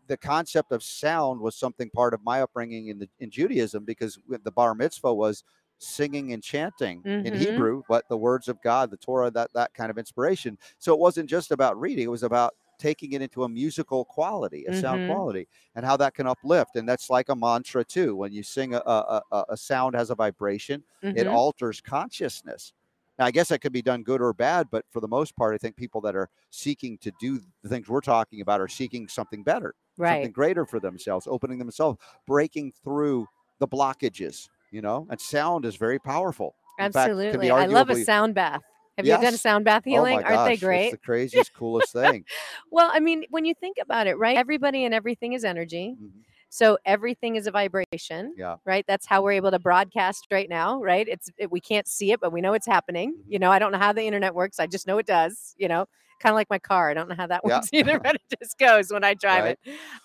the concept of sound was something part of my upbringing in the in Judaism because the bar mitzvah was singing and chanting in Mhm. Hebrew, but the words of God, the Torah, that that kind of inspiration. So it wasn't just about reading; it was about taking it into a musical quality, a sound Mhm. quality, and how that can uplift. And that's like a mantra too. When you sing, a, a, a, a sound has a vibration it Mhm. alters consciousness. Now, I guess that could be done good or bad, but for the most part, I think people that are seeking to do the things we're talking about are seeking something better, something greater for themselves, opening themselves, breaking through the blockages, you know, and sound is very powerful. In fact, Absolutely. I love a sound bath. Have you done a sound bath Oh healing? my Aren't they great? It's the craziest, coolest thing. Well, I mean, when you think about it, right? Everybody and everything is energy. Mhm. So everything is a vibration. Yeah. Right. That's how we're able to broadcast right now. Right. It's it, we can't see it, but we know it's happening. Mhm. You know, I don't know how the internet works. I just know it does. You know, kind of like my car. I don't know how that Yeah. works either, but it just goes when I drive Right. it.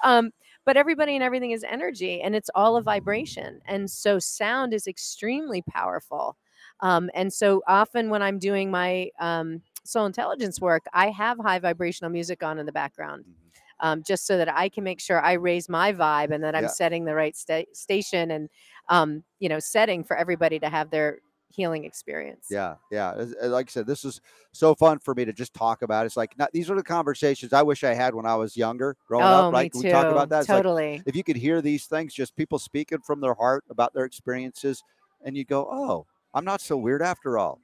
Um, but everybody and everything is energy and it's all a vibration and so sound is extremely powerful um, and so often when i'm doing my um, soul intelligence work i have high vibrational music on in the background Mhm. Um, just so that i can make sure i raise my vibe and that i'm Yeah. setting the right sta- station and um, you know setting for everybody to have their healing experience Yeah, yeah. As- Like I said, this is so fun for me to just talk about. It's like not, these are the conversations I wish I had when I was younger, growing oh up. Right? too We talk about that. It's like, totally if you could hear these things, just people speaking from their heart about their experiences, and you go, "Oh, I'm not so weird after all,"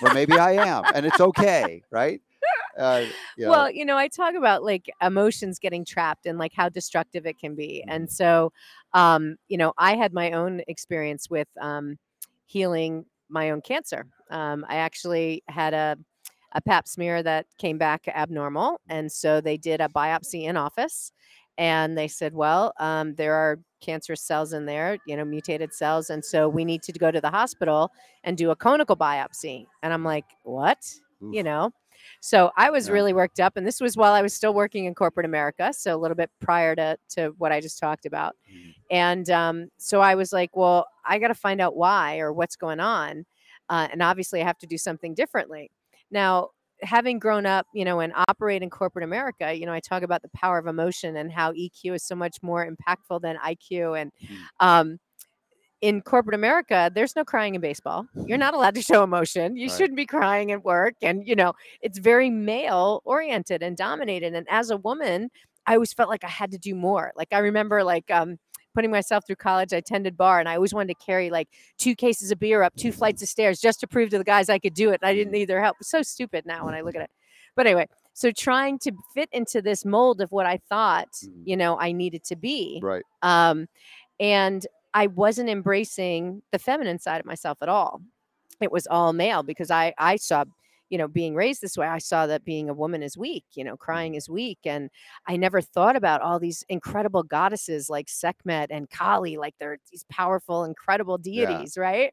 or maybe I am, and it's okay, right? Uh, you well you know i talk about like emotions getting trapped and like how destructive it can be Mm-hmm. and so um you know i had my own experience with um healing my own cancer. Um i actually had a a pap smear that came back abnormal and so they did a biopsy in office and they said well um, there are cancerous cells in there you know mutated cells and so we need to go to the hospital and do a conical biopsy. And i'm like what? You know so I was Yeah. really worked up, and this was while I was still working in corporate America, so a little bit prior to to what I just talked about. Mhm. And um, so I was like, well, I got to find out why or what's going on, uh, and obviously I have to do something differently. Now, having grown up, you know, and operate in corporate America, you know, I talk about the power of emotion and how EQ is so much more impactful than IQ, and Mhm. um, in corporate America, there's no crying in baseball. You're not allowed to show emotion. You Right. shouldn't be crying at work. And, you know, it's very male oriented and dominated. And as a woman, I always felt like I had to do more. Like I remember like um putting myself through college, I attended bar and I always wanted to carry like two cases of beer up two flights of stairs just to prove to the guys I could do it. And I didn't need their help. It's so stupid now when I look at it. But anyway, so trying to fit into this mold of what I thought, Mhm. you know, I needed to be right. um, and I wasn't embracing the feminine side of myself at all. It was all male because I I saw, you know, being raised this way, I saw that being a woman is weak, you know, crying is weak, and I never thought about all these incredible goddesses like Sekhmet and Kali, like they're these powerful, incredible deities, right?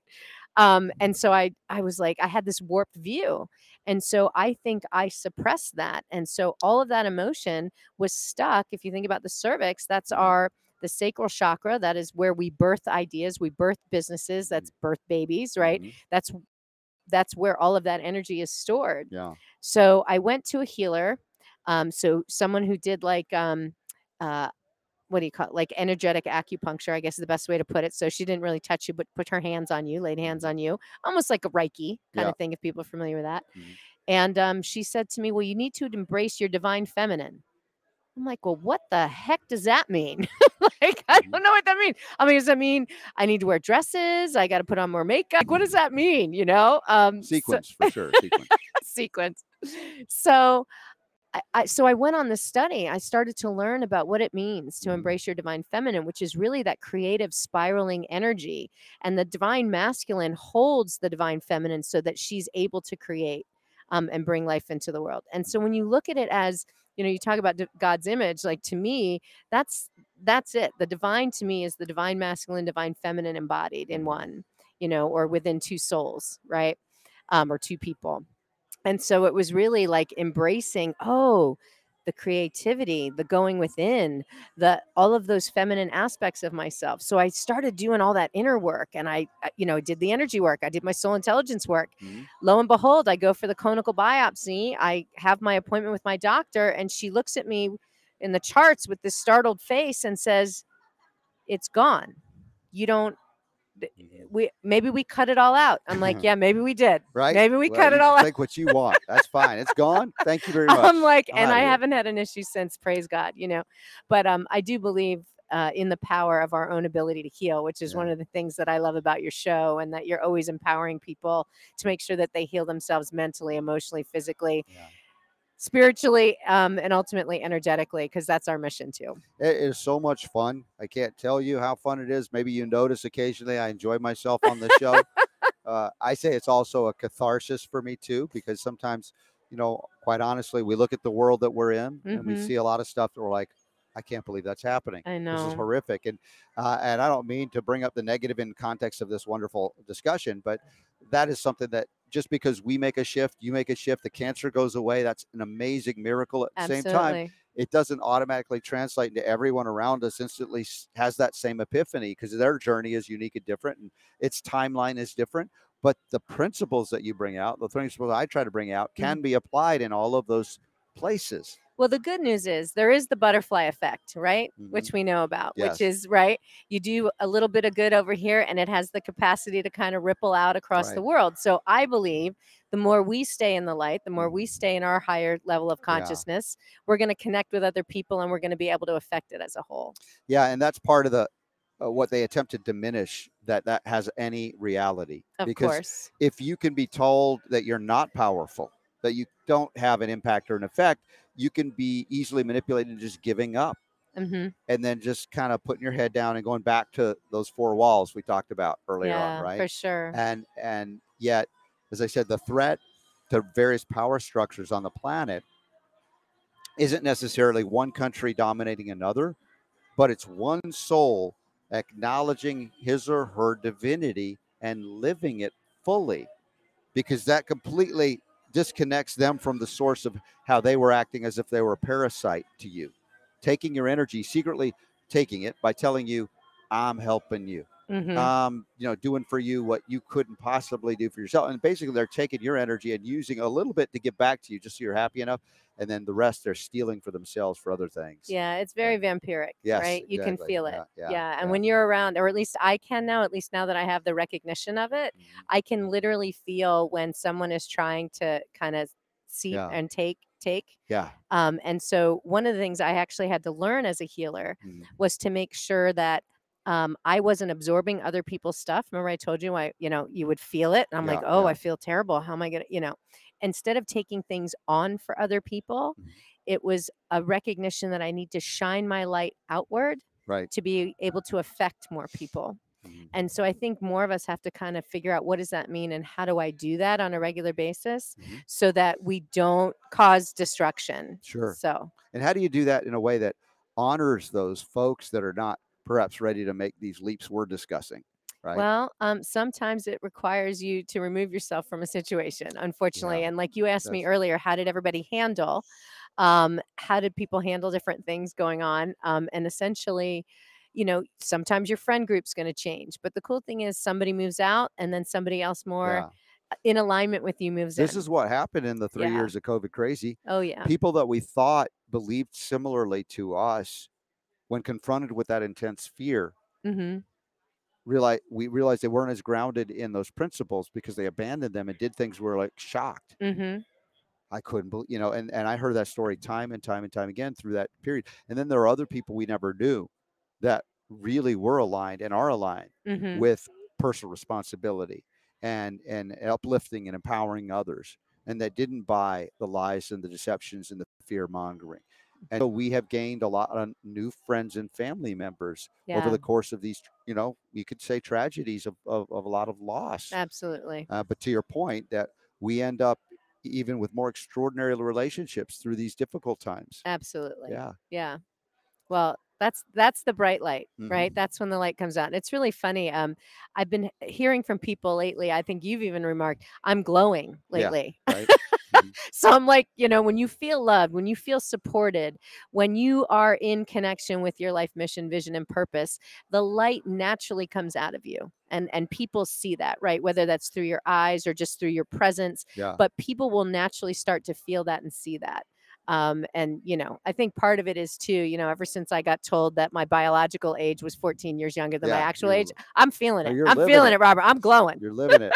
Um, and so I I was like, I had this warped view. And so I think I suppressed that. And so all of that emotion was stuck. If you think about the cervix, that's our the sacral chakra. That is where we birth ideas, we birth businesses, that's birth babies, right? Mhm. That's that's where all of that energy is stored. Yeah. So I went to a healer. Um, so someone who did like um uh what do you call it? Like energetic acupuncture, I guess is the best way to put it. So she didn't really touch you, but put her hands on you, laid hands on you, almost like a Reiki kind Yeah. of thing, if people are familiar with that. Mhm. And um, she said to me, Well, you need to embrace your divine feminine. I'm like, Well, what the heck does that mean? like, I Mhm. don't know what that means. I mean, does that mean I need to wear dresses? I got to put on more makeup? Like, what does that mean? You know? Um, so- Sequence for sure. Sequence. sequence. So I, I so I went on this study. I started to learn about what it means to Mhm. embrace your divine feminine, which is really that creative spiraling energy. And the divine masculine holds the divine feminine so that she's able to create um, and bring life into the world. And so when you look at it as you know, you talk about God's image. Like to me, that's that's it. The divine to me is the divine masculine, divine feminine embodied in Mhm. one. You know, or within two souls, right? Um, or two people. And so it was really like embracing, oh, the creativity, the going within, the all of those feminine aspects of myself. So I started doing all that inner work and I, you know, did the energy work. I did my soul intelligence work. Mhm. Lo and behold, I go for the conical biopsy. I have my appointment with my doctor and she looks at me in the charts with this startled face and says, "It's gone. You don't Mhm. we maybe we cut it all out." I'm like, "Yeah, maybe we did." Right. Maybe we Well, cut it all out. Think what you want. That's fine. It's gone. Thank you very much. I'm like, I'm and I here. haven't had an issue since, praise God, you know. But um, I do believe uh, in the power of our own ability to heal, which is one of the things that I love about your show, and that you're always empowering people to make sure that they heal themselves mentally, emotionally, physically, Yeah. Spiritually, um, and ultimately energetically, because that's our mission too. It is so much fun. I can't tell you how fun it is. Maybe you notice occasionally I enjoy myself on the show. uh, I say it's also a catharsis for me too, because sometimes, you know, quite honestly, we look at the world that we're in and we Mhm. see a lot of stuff that we're like, I can't believe that's happening. I know This is horrific. And uh, and I don't mean to bring up the negative in context of this wonderful discussion, but that is something that just because we make a shift, you make a shift, the cancer goes away. That's an amazing miracle. At the same time, it doesn't automatically translate into everyone around us instantly has that same epiphany because their journey is unique and different and its timeline is different. But the principles that you bring out, the principles I try to bring out, Mm-hmm. can be applied in all of those places. Well, the good news is there is the butterfly effect, right? Mhm. Which we know about, Yes. which is right. You do a little bit of good over here, and it has the capacity to kind of ripple out across the world. So I believe the more we stay in the light, the more we stay in our higher level of Mm-hmm. Yeah. consciousness, we're going to connect with other people and we're going to be able to affect it as a whole. Yeah, and that's part of the uh, what they attempt to diminish that that has any reality. Of because course. if you can be told that you're not powerful, that you don't have an impact or an effect, you can be easily manipulated into just giving up hmm and then just kind of putting your head down and going back to those four walls we talked about earlier Yeah, on, right? for sure. And and yet, as I said, the threat to various power structures on the planet isn't necessarily one country dominating another, but it's one soul acknowledging his or her divinity and living it fully because that completely disconnects them from the source of how they were acting as if they were a parasite to you. Taking your energy secretly taking it by telling you i'm helping you Mhm. um, you know, doing for you what you couldn't possibly do for yourself. And basically, they're taking your energy and using a little bit to give back to you just so you're happy enough. And then the rest they're stealing for themselves for other things. Yeah, it's very vampiric, Yes, right? You can feel it. Yeah, Yeah, yeah, And yeah. when you're around, or at least I can now, at least now that I have the recognition of it, Mhm. I can literally feel when someone is trying to kind of see Yeah. and take take. Yeah. Um, and so one of the things I actually had to learn as a healer Mhm. was to make sure that um, I wasn't absorbing other people's stuff. Remember, I told you I, you know, you would feel it. And I'm like, oh, yeah. I feel terrible. How am I gonna, you know? Instead of taking things on for other people, Mhm. it was a recognition that I need to shine my light outward Right. to be able to affect more people. Mhm. And so I think more of us have to kind of figure out what does that mean and how do I do that on a regular basis Mhm. so that we don't cause destruction. Sure. So, And how do you do that in a way that honors those folks that are not perhaps ready to make these leaps we're discussing? Right. well, um, sometimes it requires you to remove yourself from a situation, unfortunately. Yeah, And like you asked me earlier, how did everybody handle? Um, how did people handle different things going on? Um, and essentially, you know, sometimes your friend group's going to change. But the cool thing is somebody moves out and then somebody else more yeah. in alignment with you moves in. This in. is what happened in the three Yeah. years of COVID crazy. oh, yeah. People that we thought believed similarly to us, when confronted with that intense fear, hmm realize we realized they weren't as grounded in those principles because they abandoned them and did things we were like shocked. hmm I couldn't believe, you know, and, and I heard that story time and time and time again through that period. And then there are other people we never knew that really were aligned and are aligned hmm with personal responsibility and and uplifting and empowering others and that didn't buy the lies and the deceptions and the fear mongering. And so we have gained a lot of new friends and family members over the course of these, you know, you could say tragedies of, of, of a lot of loss. Absolutely. Uh, but to your point, that we end up even with more extraordinary relationships through these difficult times. Absolutely. Yeah. Yeah. Well, that's that's the bright light, right? Mhm. That's when the light comes out. And it's really funny. Um, I've been hearing from people lately. I think you've even remarked, I'm glowing lately Yeah. Right. so I'm like, you know, when you feel loved, when you feel supported, when you are in connection with your life mission, vision, and purpose, the light naturally comes out of you. And and people see that, right? Whether that's through your eyes or just through your presence. Yeah. But people will naturally start to feel that and see that. Um, and you know, I think part of it is too, you know, ever since I got told that my biological age was 14 years younger than my actual age, I'm feeling Oh, it. I'm feeling it. it, Robert. I'm glowing. You're living it.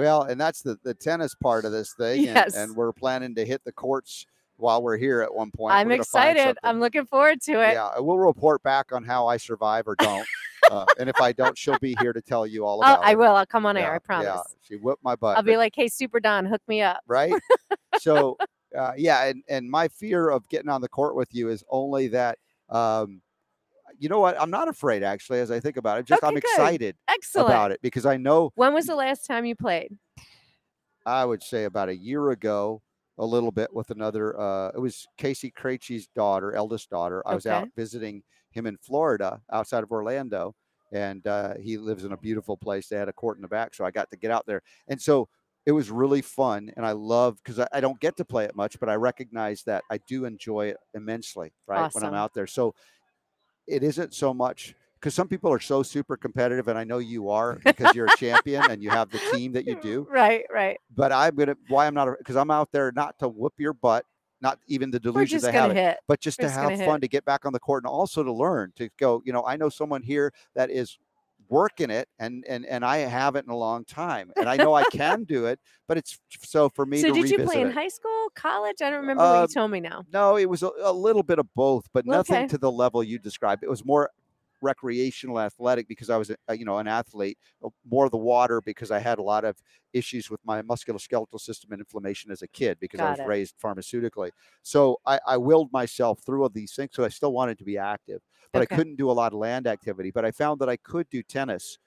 Well, and that's the, the tennis part of this thing. and- Yes. And, we're planning to hit the courts while we're here at one point. I'm We're gonna find excited. I'm looking forward to it. Yeah, and we'll report back on how I survive or don't. uh, and if I don't, she'll be here to tell you all I'll, about I it. will. I'll come on Yeah, air. I promise. Yeah, she whipped my butt. I'll be but- like, "Hey, Super Don, hook me up." right? so, uh, yeah, and and my fear of getting on the court with you is only that. Um, you know what? I'm not afraid actually. As I think about it, just I'm good. excited Excellent. about it because I know When was the last time you played? I would say about a year ago, a little bit with another. Uh, it was Casey Krejci's daughter, eldest daughter. I was out visiting him in Florida, outside of Orlando, and uh, he lives in a beautiful place. They had a court in the back, so I got to get out there. And so it was really fun, and I love because I, I don't get to play it much, but I recognize that I do enjoy it immensely, right? When I'm out there, so it isn't so much because some people are so super competitive, and I know you are because you're a champion and you have the team that you do. Right, right. But I'm gonna why I'm not because I'm out there not to whoop your butt, not even the delusions I have it, but just We're to just have hit. fun, to get back on the court, and also to learn to go. You know, I know someone here that is working it, and and and I haven't in a long time, and I know I can do it, but it's so for me So did you play in it. high school, college? I don't remember what Uh, you told me now. No, it was a, a little bit of both, but nothing Okay. to the level you described. It was more recreational athletic because I was, a, you know, an athlete. More the water because I had a lot of issues with my musculoskeletal system and inflammation as a kid because I was it. raised pharmaceutically. So I, I willed myself through all these things. So I still wanted to be active, but Okay. I couldn't do a lot of land activity. But I found that I could do tennis.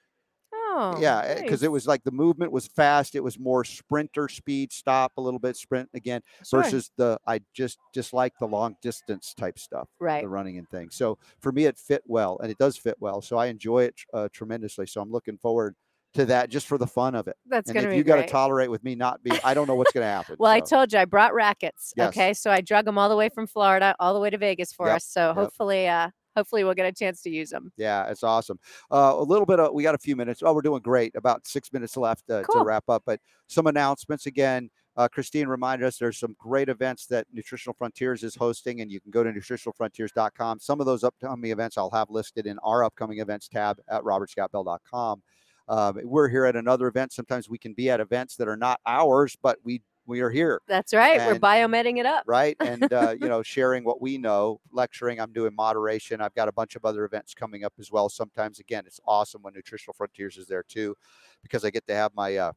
Oh, yeah, because it was like the movement was fast. It was more sprinter speed, stop a little bit, sprint again Sure. versus the I just dislike the long distance type stuff, Right. the running and things. So for me, it fit well, and it does fit well. So I enjoy it uh, tremendously. So I'm looking forward to that just for the fun of it. That's and gonna if be you got to tolerate with me not being, I don't know what's going to happen. Well, I told you I brought rackets. Yes. Okay, so I drug them all the way from Florida all the way to Vegas for Yep, us. So yep. hopefully, uh, hopefully we'll get a chance to use them. Yeah, it's awesome. Uh, a little bit of, we got a few minutes. Oh, we're doing great. About six minutes left uh, to wrap up, but some announcements again. Uh, Kristine reminded us there's some great events that Nutritional Frontiers is hosting, and you can go to nutritionalfrontiers.com. Some of those upcoming events I'll have listed in our upcoming events tab at robertscottbell.com. Um, we're here at another event. Sometimes we can be at events that are not ours, but we we are here That's right. We're And- biomedding it up. right? And uh, you know, sharing what we know, lecturing. I'm doing moderation. I've got a bunch of other events coming up as well. Sometimes, again, it's awesome when Nutritional Frontiers is there too, because I get to have my uh,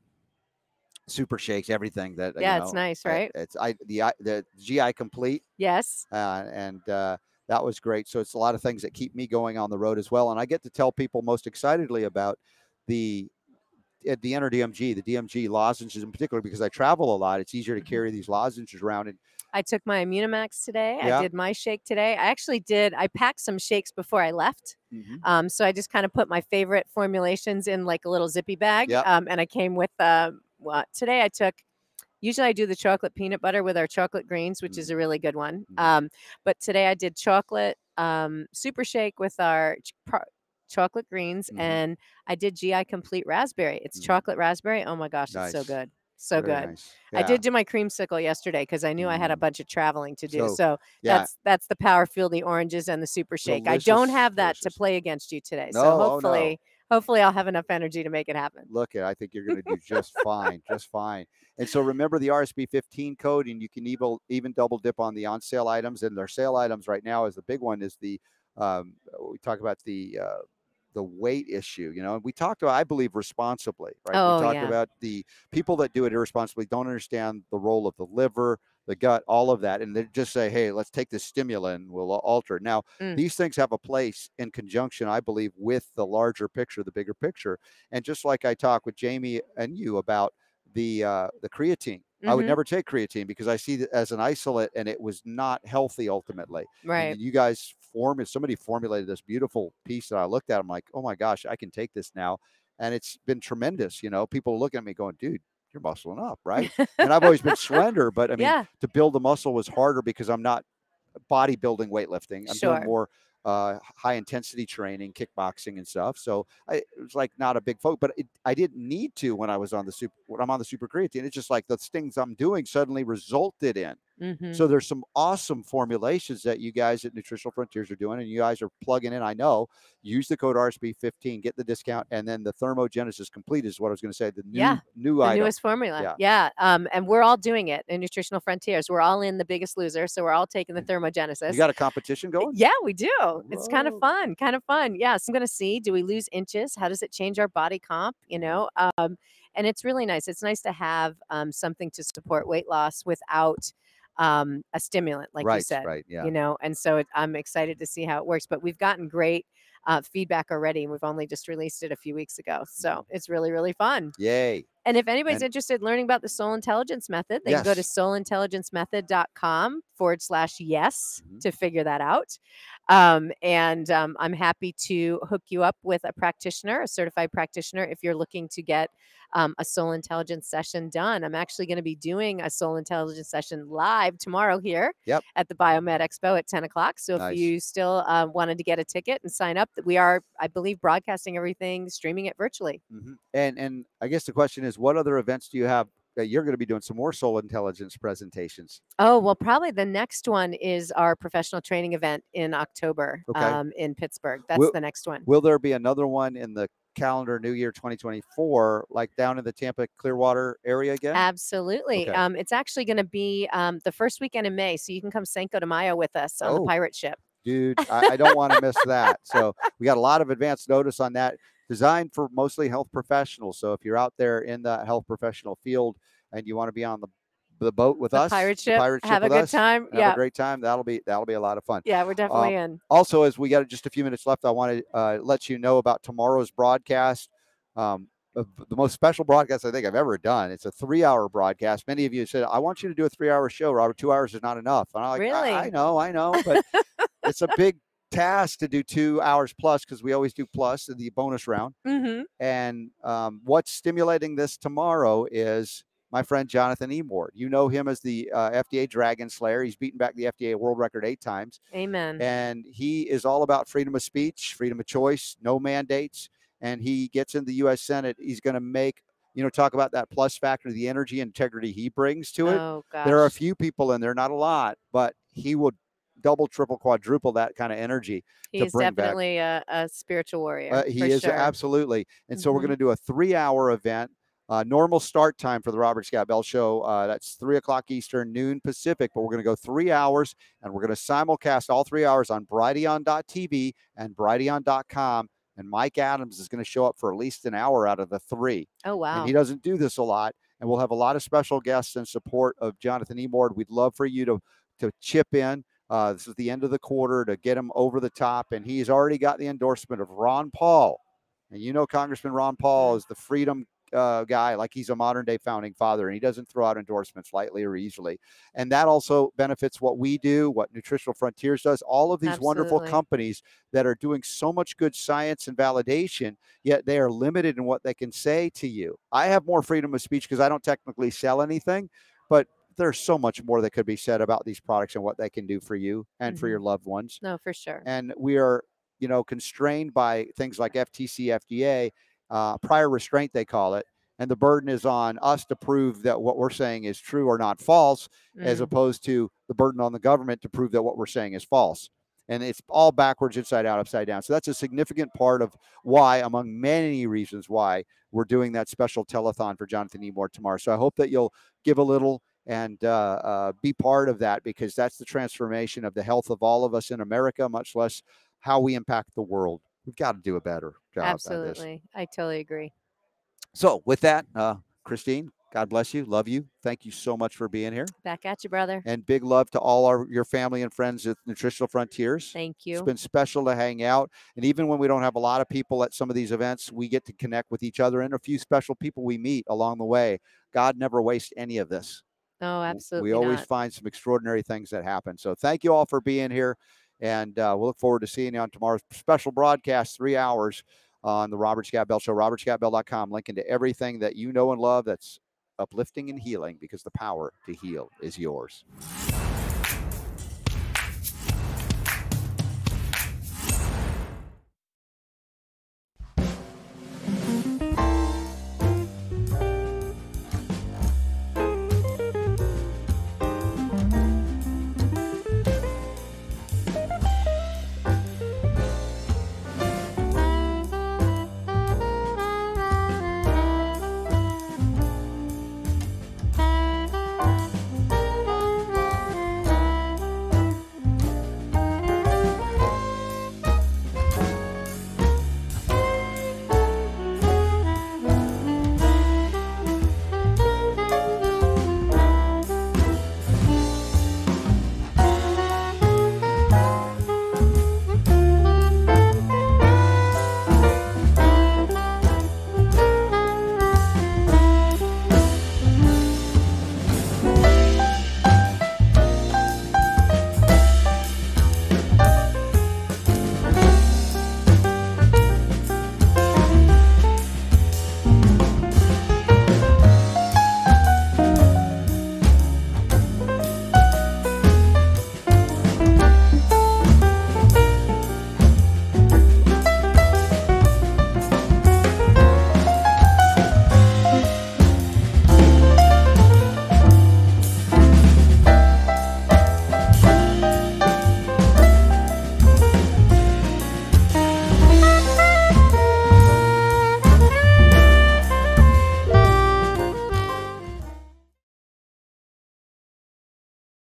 super shakes, everything that. uh, you Yeah, it's nice, right? It's I the I- the GI complete, Yes. uh, and uh, that was great. So it's a lot of things that keep me going on the road as well, and I get to tell people most excitedly about the uh, the NRDMG, the DMG lozenges in particular, because I travel a lot. It's easier to Mhm. carry these lozenges around, and I took my Immunimax today. Yeah. I did my shake today. I actually did. I packed some shakes before I left. Um, so I just kind of put my favorite formulations in like a little zippy bag. Yep. Um, and I came with um, well, today I took. Usually I do the chocolate peanut butter with our chocolate greens, which is a really good one. Mhm. Um, but today I did chocolate um, super shake with our chocolate greens, Mhm. and I did GI complete raspberry. It's Mhm. chocolate raspberry. Oh my gosh, it's so good, so Very good. nice. I did do my creamsicle yesterday because I knew I had a Mm. bunch of traveling to do. So, So, yeah. that's that's the power fuel, the oranges and the super shake. I don't have that delicious. to play against you today. No, so oh, no. hopefully, hopefully I'll have enough energy to make it happen. Look, at I think you're going to do just fine, just fine. And so remember the RSB 15 code, and you can even even double dip on the on sale items. And their sale items right now is the big one is the um, we talk about the uh, the weight issue. You know, and we talked about I believe responsibly, right? Oh, we talked yeah. about the people that do it irresponsibly don't understand the role of the liver. The gut, all of that, and they just say, "Hey, let's take this stimulant, we'll alter." it." Now, Mm. these things have a place in conjunction, I believe, with the larger picture, the bigger picture. And just like I talked with Jamie and you about the uh, the creatine, I would Mhm. never take creatine because I see it as an isolate, and it was not healthy ultimately. Right. you guys form somebody formulated this beautiful piece that I looked at. I'm like, oh my gosh, I can take this now, and it's been tremendous. You know, people looking at me going, dude. You're muscling up, right? and I've always been slender, but I mean, yeah. to build the muscle was harder because I'm not bodybuilding weightlifting. I'm Sure. doing more uh, high intensity training, kickboxing and stuff. So I, it was like not a big focus, but it, I didn't need to when I was on the super, when I'm on the super creatine. It's just like the things I'm doing suddenly resulted in. Mhm. So there's some awesome formulations that you guys at Nutritional Frontiers are doing, and you guys are plugging in. I know. Use the code RSB15, get the discount, and then the Thermogenesis Complete is what I was going to say. The new Yeah, new the item. newest formula. Yeah. Yeah. Um, and we're all doing it in Nutritional Frontiers. We're all in the biggest loser. So we're all taking the thermogenesis. You got a competition going? Yeah, we do. It's kind of fun, kind of fun. Yes, I'm going to see do we lose inches? How does it change our body comp? You know, um, and it's really nice. It's nice to have um, something to support weight loss without um, a stimulant, like right, you said. right, yeah. You know, and so it, I'm excited to see how it works. But we've gotten great uh, feedback already, and we've only just released it a few weeks ago. So it's really, really fun. Yay. And if anybody's And- interested in learning about the soul intelligence method, they can go to soulintelligencemethod.com forward slash yes Mhm. to figure that out. Um, and um, I'm happy to hook you up with a practitioner, a certified practitioner, if you're looking to get um, a soul intelligence session done. I'm actually going to be doing a soul intelligence session live tomorrow here Yep. at the Biomed Expo at 10 o'clock. So Nice. if you still uh, wanted to get a ticket and sign up, we are, I believe, broadcasting everything, streaming it virtually. Mhm. And and I guess the question is, what other events do you have that you're going to be doing some more soul intelligence presentations? Oh, well, probably the next one is our professional training event in October Okay. um, in Pittsburgh. That's Will- the next one. Will there be another one in the calendar New Year 2024, like down in the Tampa Clearwater area again? Absolutely. Okay. Um, it's actually going to be um, the first weekend in May. So you can come Cinco de Mayo with us on Oh. the pirate ship. Dude, I, I don't want to miss that. So we got a lot of advance notice on that. Designed for mostly health professionals. So if you're out there in the health professional field and you want to be on the the boat with The us, pirate ship. pirate ship Have a good us, time. have Yeah. a great time. That'll be that'll be a lot of fun. Yeah, we're definitely Um, in. also, as we got just a few minutes left, I want to uh, let you know about tomorrow's broadcast. Um, the most special broadcast I think I've ever done. It's a three-hour broadcast. Many of you said, "I want you to do a three-hour show, Robert. Two hours is not enough." And I'm like, Really? I, I know, I know, but it's a big task to do two hours plus because we always do plus in the bonus round. hmm And um, what's stimulating this tomorrow is my friend Jonathan Emord. You know him as the uh, FDA Dragon Slayer. He's beaten back the FDA world record eight times Amen. and he is all about freedom of speech, freedom of choice, no mandates. And he gets in the U.S. Senate. He's going to make, you know, talk about that plus factor, the energy integrity he brings to it. oh, gosh. there are a few people in there, not a lot, but he will double, triple, quadruple that kind of energy. He's bring back- definitely a, a spiritual warrior. Uh, he is sure. absolutely. And so we're going to do a three-hour event. Uh, normal start time for the Robert Scott Bell Show. Uh, that's three o'clock Eastern, noon Pacific. But we're going to go three hours, and we're going to simulcast all three hours on Brighteon.tv and Brighteon.com. And Mike Adams is going to show up for at least an hour out of the three. Oh, wow. And he doesn't do this a lot. And we'll have a lot of special guests in support of Jonathan Emord. We'd love for you to to chip in. Uh, this is the end of the quarter to get him over the top, and he's already got the endorsement of Ron Paul. And you know, Congressman Ron Paul is the freedom uh, guy, like he's a modern day founding father, and he doesn't throw out endorsements lightly or easily. And that also benefits what we do, what Nutritional Frontiers does, all of these wonderful companies that are doing so much good science and validation, yet they are limited in what they can say to you. I have more freedom of speech because I don't technically sell anything, but there's so much more that could be said about these products and what they can do for you and for Mhm. your loved ones no, for sure. and we are you know constrained by things like ftc fda uh, prior restraint they call it and the burden is on us to prove that what we're saying is true or not false as Mm. opposed to the burden on the government to prove that what we're saying is false and it's all backwards inside out upside down so that's a significant part of why among many reasons why we're doing that special telethon for jonathan emord tomorrow so i hope that you'll give a little and uh, uh, be part of that because that's the transformation of the health of all of us in America, much less how we impact the world. We've got to do a better job. Absolutely. I totally agree. So, with that, uh, Kristine, God bless you. Love you. Thank you so much for being here. Back at you, brother. And big love to all our your family and friends at Nutritional Frontiers. Thank you. It's been special to hang out. And even when we don't have a lot of people at some of these events, we get to connect with each other and a few special people we meet along the way. God never wastes any of this. No, absolutely. we always not. find some extraordinary things that happen. So thank you all for being here, and uh, we'll look forward to seeing you on tomorrow's special broadcast, three hours on the Robert Scott Bell Show. RobertScottBell.com, linking to everything that you know and love that's uplifting and healing, because the power to heal is yours.